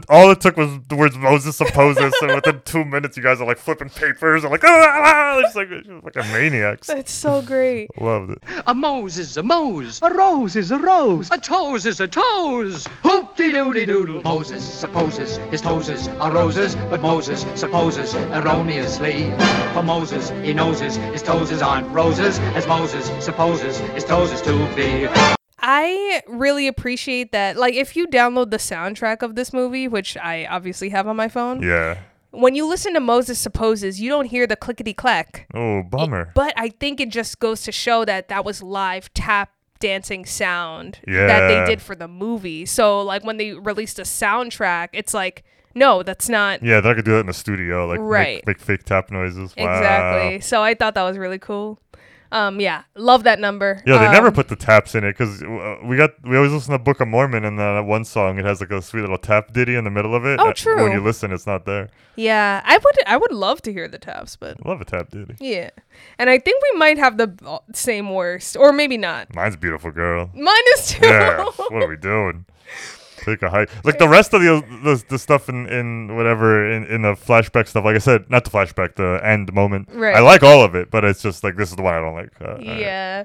all it took was the words Moses supposes, and within two minutes, you guys are like flipping papers and like, ah, ah, ah, just like, like a maniacs. that's so great. Loved it. A Mose is a Mose. A rose is a rose. A toes is a toes. Hoop-de doody doodle. Moses supposes his toes are roses, but Moses supposes erroneously. For Moses, he knows his, his toes aren't roses, as Moses supposes his toes to be. I really appreciate that. Like, if you download the soundtrack of this movie, which I obviously have on my phone, Yeah. when you listen to Moses Supposes, you don't hear the clickety clack. Oh, bummer. But I think it just goes to show that that was live tap dancing sound that they did for the movie. So, like, when they released a soundtrack, it's like, no, that's not Yeah, they could do that in the studio, like make- Right. make, fake tap noises. Wow. exactly. So, I thought that was really cool. Um, yeah, love that number. Yeah, they never Um, put the taps in it because uh, we got we always listen to Book of Mormon and uh, one song it has like a sweet little tap ditty in the middle of it. Oh, Uh, When you listen, it's not there. Yeah, I would. I would love to hear the taps, but Love a tap ditty. yeah, and I think we might have the uh, same worst, or maybe not. Mine's beautiful girl. Mine is too. yeah, what are we doing? Take a hike. Like the rest of the the, the stuff in, in whatever in, in the flashback stuff. Like I said, not the flashback, the end moment. Right. I like all of it, but it's just like this is the one I don't like. Uh, Yeah,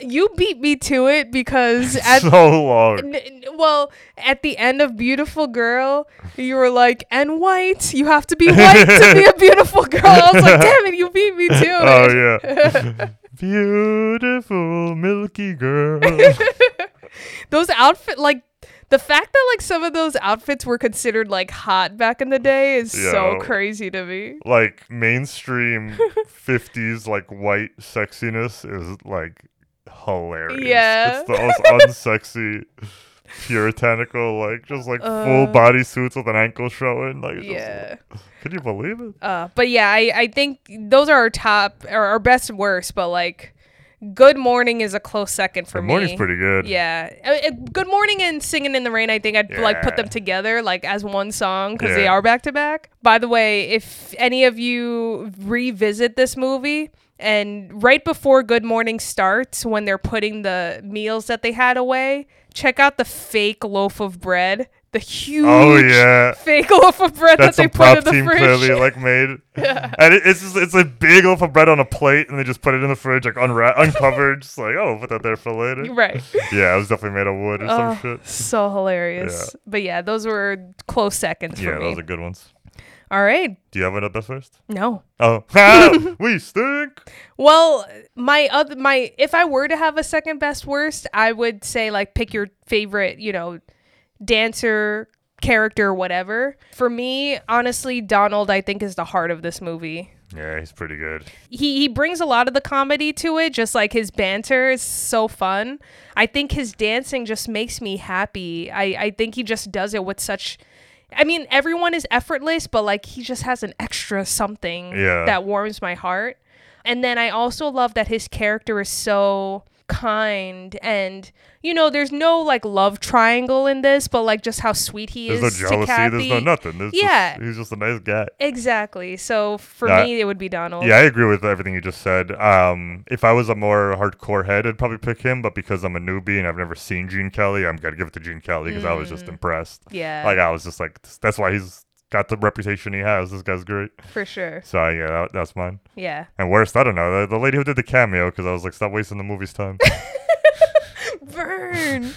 you beat me to it because at so long. N- n- well, at the end of Beautiful Girl, you were like, and white. You have to be white to be a beautiful girl. I was like, damn it, you beat me to it. Oh yeah, beautiful milky girl. those outfit like the fact that like some of those outfits were considered like hot back in the day is so crazy to me. like mainstream 50s like white sexiness is like hilarious. Yeah. It's the most unsexy puritanical like just like full Uh, body suits with an ankle showing like just- Yeah. Can you believe it? Uh, but yeah, I, I think those are our top or our best and worst, but like Good Morning is a close second for Good me. Morning's pretty good. Yeah. Uh, uh, Good Morning and Singing in the Rain, I think I'd like put them together like as one song because they are back to back. By the way, if any of you revisit this movie and right before Good Morning starts, when they're putting the meals that they had away, check out the fake loaf of bread. The oh, huge Oh yeah. fake loaf of bread That's that they put in the team fridge. clearly like made. yeah. And it, it's just it's a big loaf of bread on a plate and they just put it in the fridge like unwrap uncovered, just like, oh put that there for later. Right. Yeah, it was definitely made of wood or Oh, some shit. So hilarious. Yeah. But yeah, those were close seconds Yeah, for me. those are good ones. All right. Do you have another best first? No. Oh, ah, we stink. Well, my other my if I were to have a second best worst, I would say like pick your favorite, you know, dancer, character, whatever. For me, honestly, Donald I think is the heart of this movie. Yeah, he's pretty good. he he brings a lot of the comedy to it just like his banter is so fun i think his dancing just makes me happy i i think he just does it with such i mean everyone is effortless but like he just has an extra something Yeah. that warms my heart and then i also love that his character is so kind and you know there's no like love triangle in this but like just how sweet he is. There's no is to jealousy. There's no nothing. There's yeah just, he's just a nice guy. exactly so for Yeah, me it would be donald Yeah, I agree with everything you just said. Um, if I was a more hardcore head, I'd probably pick him. But because I'm a newbie and I've never seen Gene Kelly, I'm gonna give it to Gene Kelly because I was just Mm. impressed. Yeah. like I was just like, that's why he's got the reputation he has. This guy's great. For sure. So yeah, that, that's mine. Yeah. And worst, I don't know, the, the lady who did the cameo because I was like, stop wasting the movie's time. Burn.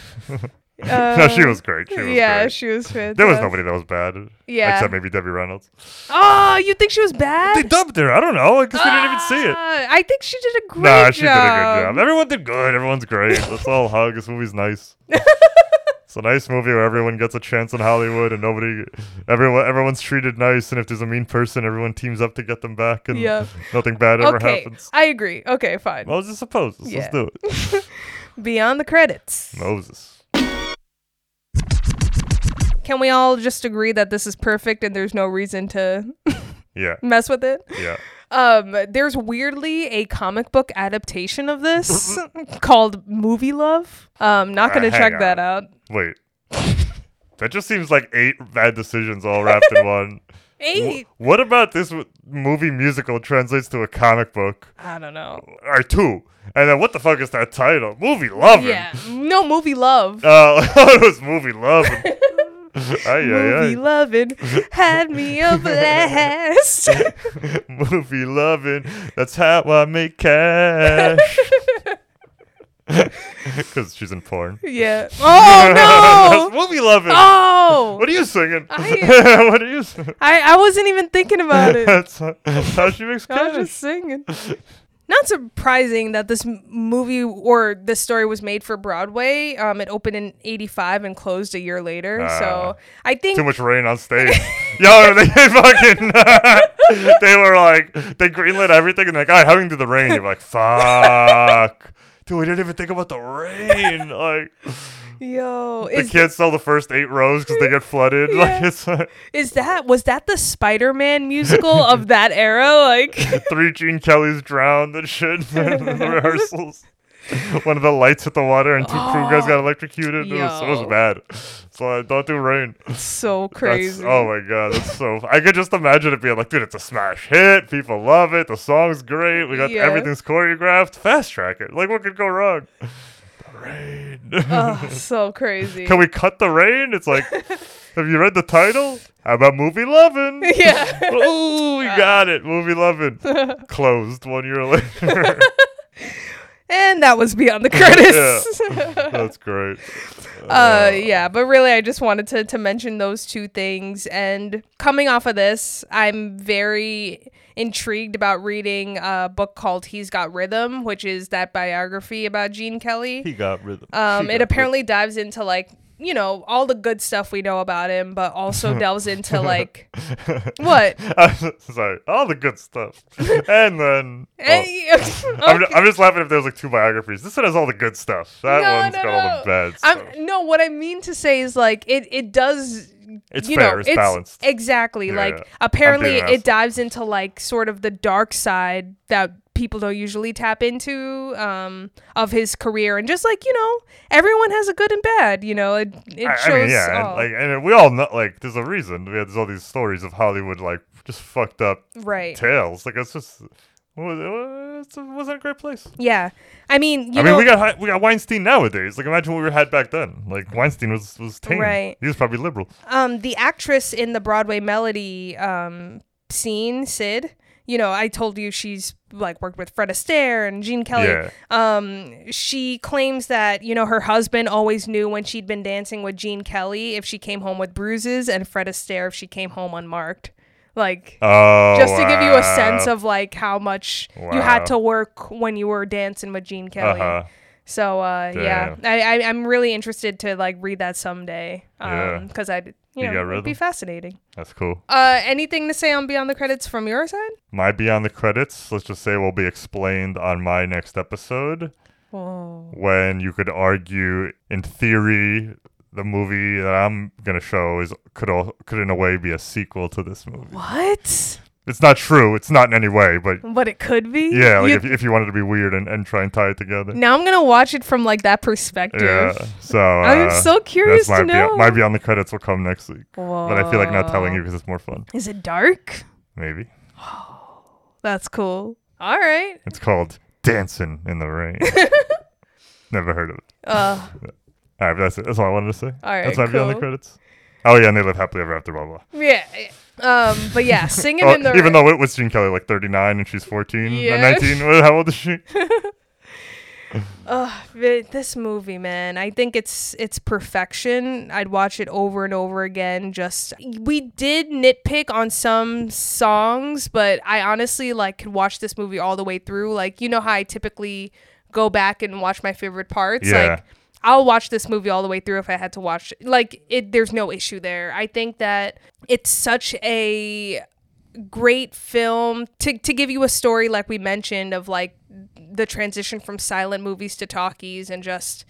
no, she Uh, was great. She was yeah, great. she was fantastic. There was nobody that was bad. Yeah. Except maybe Debbie Reynolds. Oh, you think she was bad? They dubbed her. I don't know. I guess we didn't even see it. Uh, I think she did a great Nah, job. she did a good job. Everyone did good. Everyone's great. Let's all hug. This movie's nice. it's a nice movie where everyone gets a chance in Hollywood and nobody, everyone, everyone's treated nice. And if there's a mean person, everyone teams up to get them back, and Yeah. nothing bad ever okay, happens. I agree. Okay, fine. Moses. Let's, Yeah. let's do it. Beyond the credits. Moses. Can we all just agree that this is perfect and there's no reason to Yeah. mess with it? Yeah. Um, there's weirdly a comic book adaptation of this called Movie Love. Um, not Uh, gonna hang check on. that out. Wait. that just seems like eight bad decisions all wrapped in one. Eight? Wh- what about this w- movie musical translates to a comic book? I don't know. Or two. And then what the fuck is that title? Movie Love. Yeah, no movie love. Oh, it was Movie Lovin'. Ay, ay, movie loving had me a blast. movie loving. That's how I make cash. Because she's in porn. yeah. Oh no. Movie loving. Oh. What are you singing? I- what are you singing? I, I wasn't even thinking about it. that's, that's how she makes cash. I was just singing. Not surprising that this movie or this story was made for Broadway. Um, it opened in '85 and closed a year later. Ah. so I think Too much rain on stage. Yo, they fucking. they were like, they greenlit everything, and they're like, all right, how do the rain? You're like, fuck. Dude, we didn't even think about the rain. Like, Yo, They is, can't sell the first eight rows because they get flooded. Like it's uh, is that was that the Spider-Man musical of that era? Like, three Gene Kellys drowned and shit in the rehearsals. One of the lights hit the water and two crew guys got electrocuted. It was, it was bad. So I don't do rain. so That's- crazy. oh my god, that's so. I could just imagine it being like, dude, it's a smash hit. People love it. The song's great. We got Yeah. everything's choreographed. Fast track it. Like, what could go wrong? Rain. oh, so crazy. Can we cut the rain? It's like, have you read the title? How about movie lovin'? Yeah. Ooh, we got it. Movie lovin'. Closed one year later. And that was beyond the credits. yeah, that's great. uh yeah but really i just wanted to to mention those two things and coming off of this i'm very intrigued about reading a book called he's got rhythm which is that biography about gene kelly He got rhythm. um it apparently dives into like you know all the good stuff we know about him but also delves into like what Sorry, all the good stuff, and then Eh, oh, I'm. I'm just laughing if there's like two biographies. This one has all the good stuff. That No, one's no, got all the bad stuff. I'm, no, what I mean to say is like it. It does. It's you fair, know, it's balanced. Exactly. Yeah, like yeah. Apparently it dives into like sort of the dark side that people don't usually tap into um of his career and just like you know everyone has a good and bad you know it, it I, shows I mean, yeah, and, like, and we all know, like, there's a reason. We had all these stories of Hollywood, like, just fucked up Right. tales. Like, it's just, it was, it wasn't a great place. yeah i mean you I know mean, we got we got Weinstein nowadays. Like, imagine what we had back then. Like, Weinstein was was tame. Right. He was probably liberal. um the actress in the Broadway Melody um scene, Cyd. You know, I told you she's like worked with Fred Astaire and Gene Kelly. Yeah. Um, she claims that you know her husband always knew when she'd been dancing with Gene Kelly if she came home with bruises, and Fred Astaire if she came home unmarked. Like, Oh, just to give you a sense of like how much you had to work when you were dancing with Gene Kelly. Uh-huh. So uh, yeah, I, I I'm really interested to like read that someday. Yeah. Um, because I you You know got it'd be fascinating. That's cool. Uh, anything to say on Beyond the Credits from your side? My Beyond the Credits, let's just say, will be explained on my next episode. Whoa. When you could argue, in theory, the movie that I'm gonna show is could al- could in a way be a sequel to this movie. What? It's not true. It's not in any way, but But it could be. yeah, like You- if, if you wanted to be weird and, and try and tie it together. now I'm gonna watch it from like that perspective. Yeah. So I'm uh, so curious to know. my Beyond the Credits will come next week, but I feel like not telling you because it's more fun. Is it dark? Maybe Oh. That's cool. All right. it's called Dancing in the Rain. Never heard of it. Uh, All right, but that's it. That's all I wanted to say. All right, that's my Beyond the. Credits. Oh yeah, and they live happily ever after. Blah blah. yeah. Um, but yeah, singing Oh, in the even though it was Gene Kelly like 39 and she's 14 and Yeah. 19. How old is she? Ugh, this movie, man. I think it's it's perfection. I'd watch it over and over again. Just we did nitpick on some songs, but I honestly like could watch this movie all the way through. Like you know how I typically go back and watch my favorite parts. Yeah. Like I'll watch this movie all the way through if I had to watch. Like it, there's no issue there. I think that it's such a great film to to give you a story like we mentioned of like the transition from silent movies to talkies and just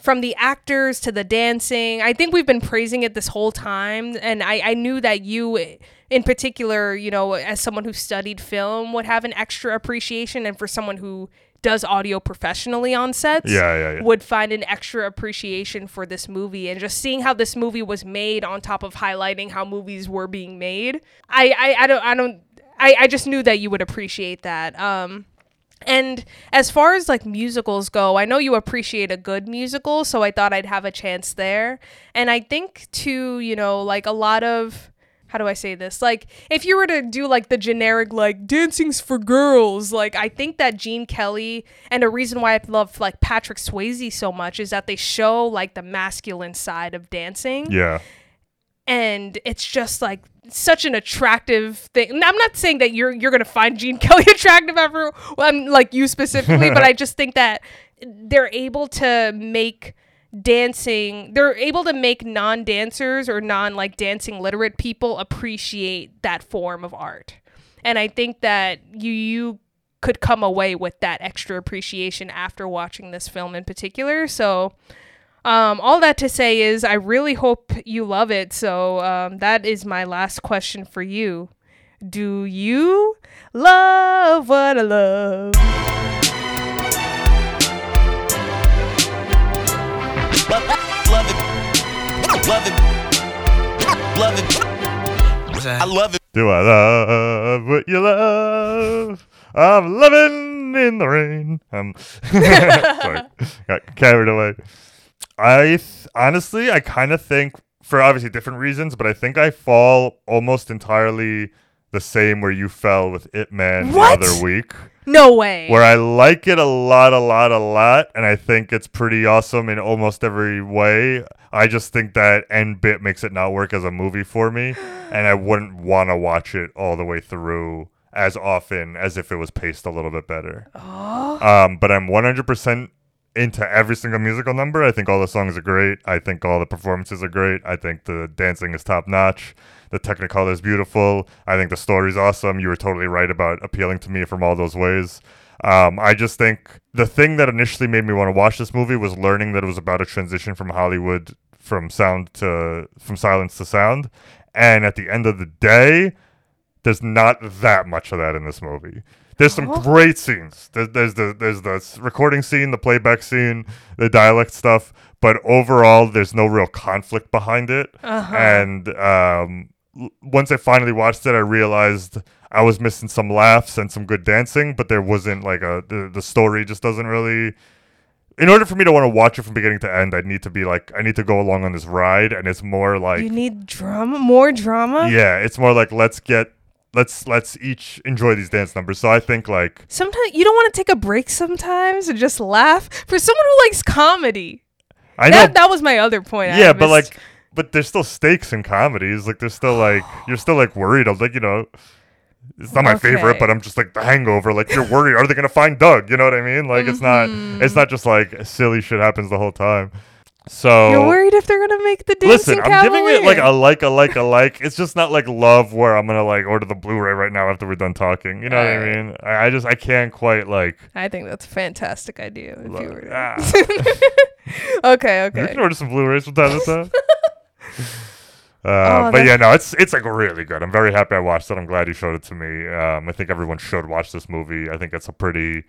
from the actors to the dancing. I think we've been praising it this whole time and I I knew that you in particular, you know, as someone who studied film would have an extra appreciation and for someone who does audio professionally on sets Yeah, yeah, yeah. would find an extra appreciation for this movie and just seeing how this movie was made on top of highlighting how movies were being made. I I, I don't I don't I, I just knew that you would appreciate that. Um and as far as like musicals go, I know you appreciate a good musical, so I thought I'd have a chance there. And I think too, you know, like a lot of how do I say this? Like, if you were to do like the generic, like, dancing's for girls, like, I think that Gene Kelly and a reason why I love like Patrick Swayze so much is that they show like the masculine side of dancing Yeah. and it's just like such an attractive thing. And I'm not saying that you're you're gonna find Gene Kelly attractive ever, well, I'm like you specifically, but I just think that they're able to make dancing they're able to make non-dancers or non like dancing literate people appreciate that form of art and i think that you you could come away with that extra appreciation after watching this film in particular so Um, all that to say is, I really hope you love it. So um, that is my last question for you. Do you love what I love? Love Love it. Love it. I love it. Do I love what you love? I'm loving in the rain. Um, sorry, got carried away. I th- honestly, I kind of think, for obviously different reasons, but I think I fall almost entirely the same where you fell with Ip Man What? the other week. No way. Where I like it a lot, a lot, a lot, and I think it's pretty awesome in almost every way. I just think that end bit makes it not work as a movie for me, and I wouldn't want to watch it all the way through as often as if it was paced a little bit better. Um, but I'm 100% into every single musical number. I think all the songs are great. I think all the performances are great. I think the dancing is top notch. The Technicolor is beautiful. I think the story's awesome. You were totally right about appealing to me from all those ways. Um, I just think the thing that initially made me want to watch this movie was learning that it was about a transition from Hollywood from sound to from silence to sound. And at the end of the day, there's not that much of that in this movie. There's some Oh. great scenes. There's, there's the there's the recording scene, the playback scene, the dialect stuff, but overall, there's no real conflict behind it. Uh-huh. And um, once I finally watched it, I realized I was missing some laughs and some good dancing, but there wasn't like a the, the story just doesn't really. In order for me to want to watch it from beginning to end, I need to be like I need to go along on this ride, and it's more like you need drama, more drama. yeah, it's more like let's get let's let's each enjoy these dance numbers. So I think like Sometimes you don't want to take a break sometimes and just laugh. For someone who likes comedy, I that know that was my other point. I yeah, but like but there's still stakes in comedies. Like there's still like you're still like worried. I'm like you know. It's not my favorite, but I'm just like the Hangover. Like you're worried, are they gonna find Doug? You know what I mean? Like it's not, Mm-hmm. it's not just like silly shit happens the whole time. So you're worried if they're gonna make the dancing Listen, I'm giving it like a like, a like, a like. It's just not like love where I'm gonna like order the Blu-ray right now after we're done talking. You know what I mean? I, I just I can't quite like. I think that's a fantastic idea. If you were to- Ah. okay, okay. You okay. can order some Blu-rays from time to time. Uh, Oh, but yeah, no, it's it's like really good. I'm very happy I watched it. I'm glad you showed it to me. Um, I think everyone should watch this movie. I think it's a pretty,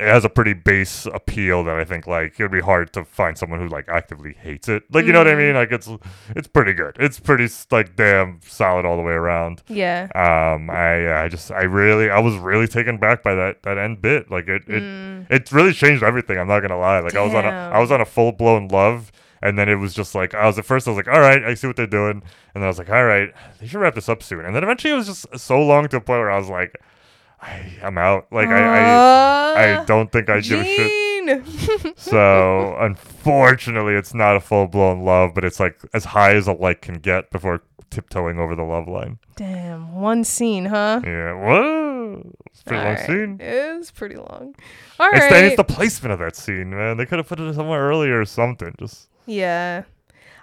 it has a pretty base appeal that I think like it'd be hard to find someone who like actively hates it. Like you know what I Mhm. mean? Like it's it's pretty good. It's pretty like damn solid all the way around. Yeah. Um, I I just I really I was really taken back by that that end bit. Like it it Mm. it really changed everything. I'm not gonna lie. Like I was on a I was on a full blown love, and then it was just like I was at first I was like, all right, I see what they're doing, and then I was like, all right, they should wrap this up soon. And then eventually it was just so long to a point where I was like, I, I'm out. Like I I, I Uh, don't think I give a shit. So unfortunately, it's not a full blown love, but it's like as high as a like can get before tiptoeing over the love line. Damn, one scene, huh? Yeah, whoa, it's a pretty long Alright, scene. It is pretty long. All It's right. the, it's the placement of that scene, man. They could have put it somewhere earlier or something. Just Yeah.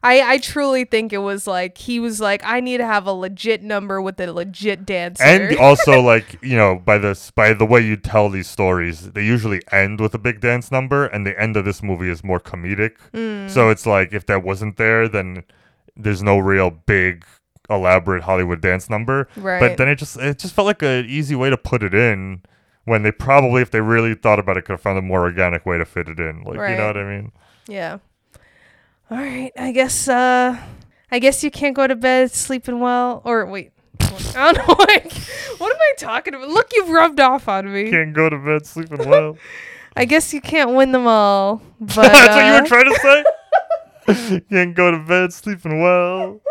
I, I truly think it was like he was like I need to have a legit number with a legit dancer. and also like you know by this by the way you tell these stories, they usually end with a big dance number, and the end of this movie is more comedic. Mm. So it's like if that wasn't there, then there's no real big elaborate Hollywood dance number. Right. But then it just it just felt like an easy way to put it in. When they probably, if they really thought about it, could have found a more organic way to fit it in. Like, you know what I mean? yeah. All right. I guess uh I guess you can't go to bed sleeping well or wait. I don't know like what am I talking about? Look, you've rubbed off on me. Can't go to bed sleeping well. I guess you can't win them all. But That's what you uh, were trying to say? can't go to bed sleeping well.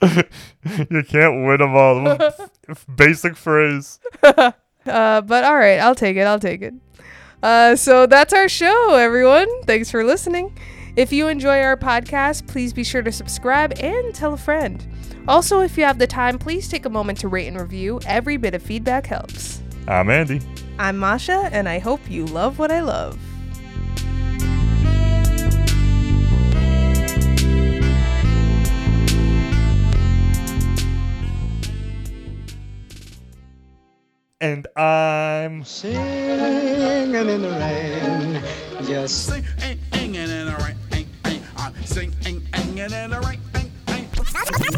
you can't win them all. Basic phrase. uh, but all right, I'll take it. I'll take it. Uh, so that's our show, everyone. Thanks for listening. If you enjoy our podcast, please be sure to subscribe and tell a friend. Also, if you have the time, please take a moment to rate and review. Every bit of feedback helps. I'm Andy. I'm Masha, and I hope you love what I love. And I'm singing in the rain. Just singing in the rain. Sing, ang, and then a right, bang, bang.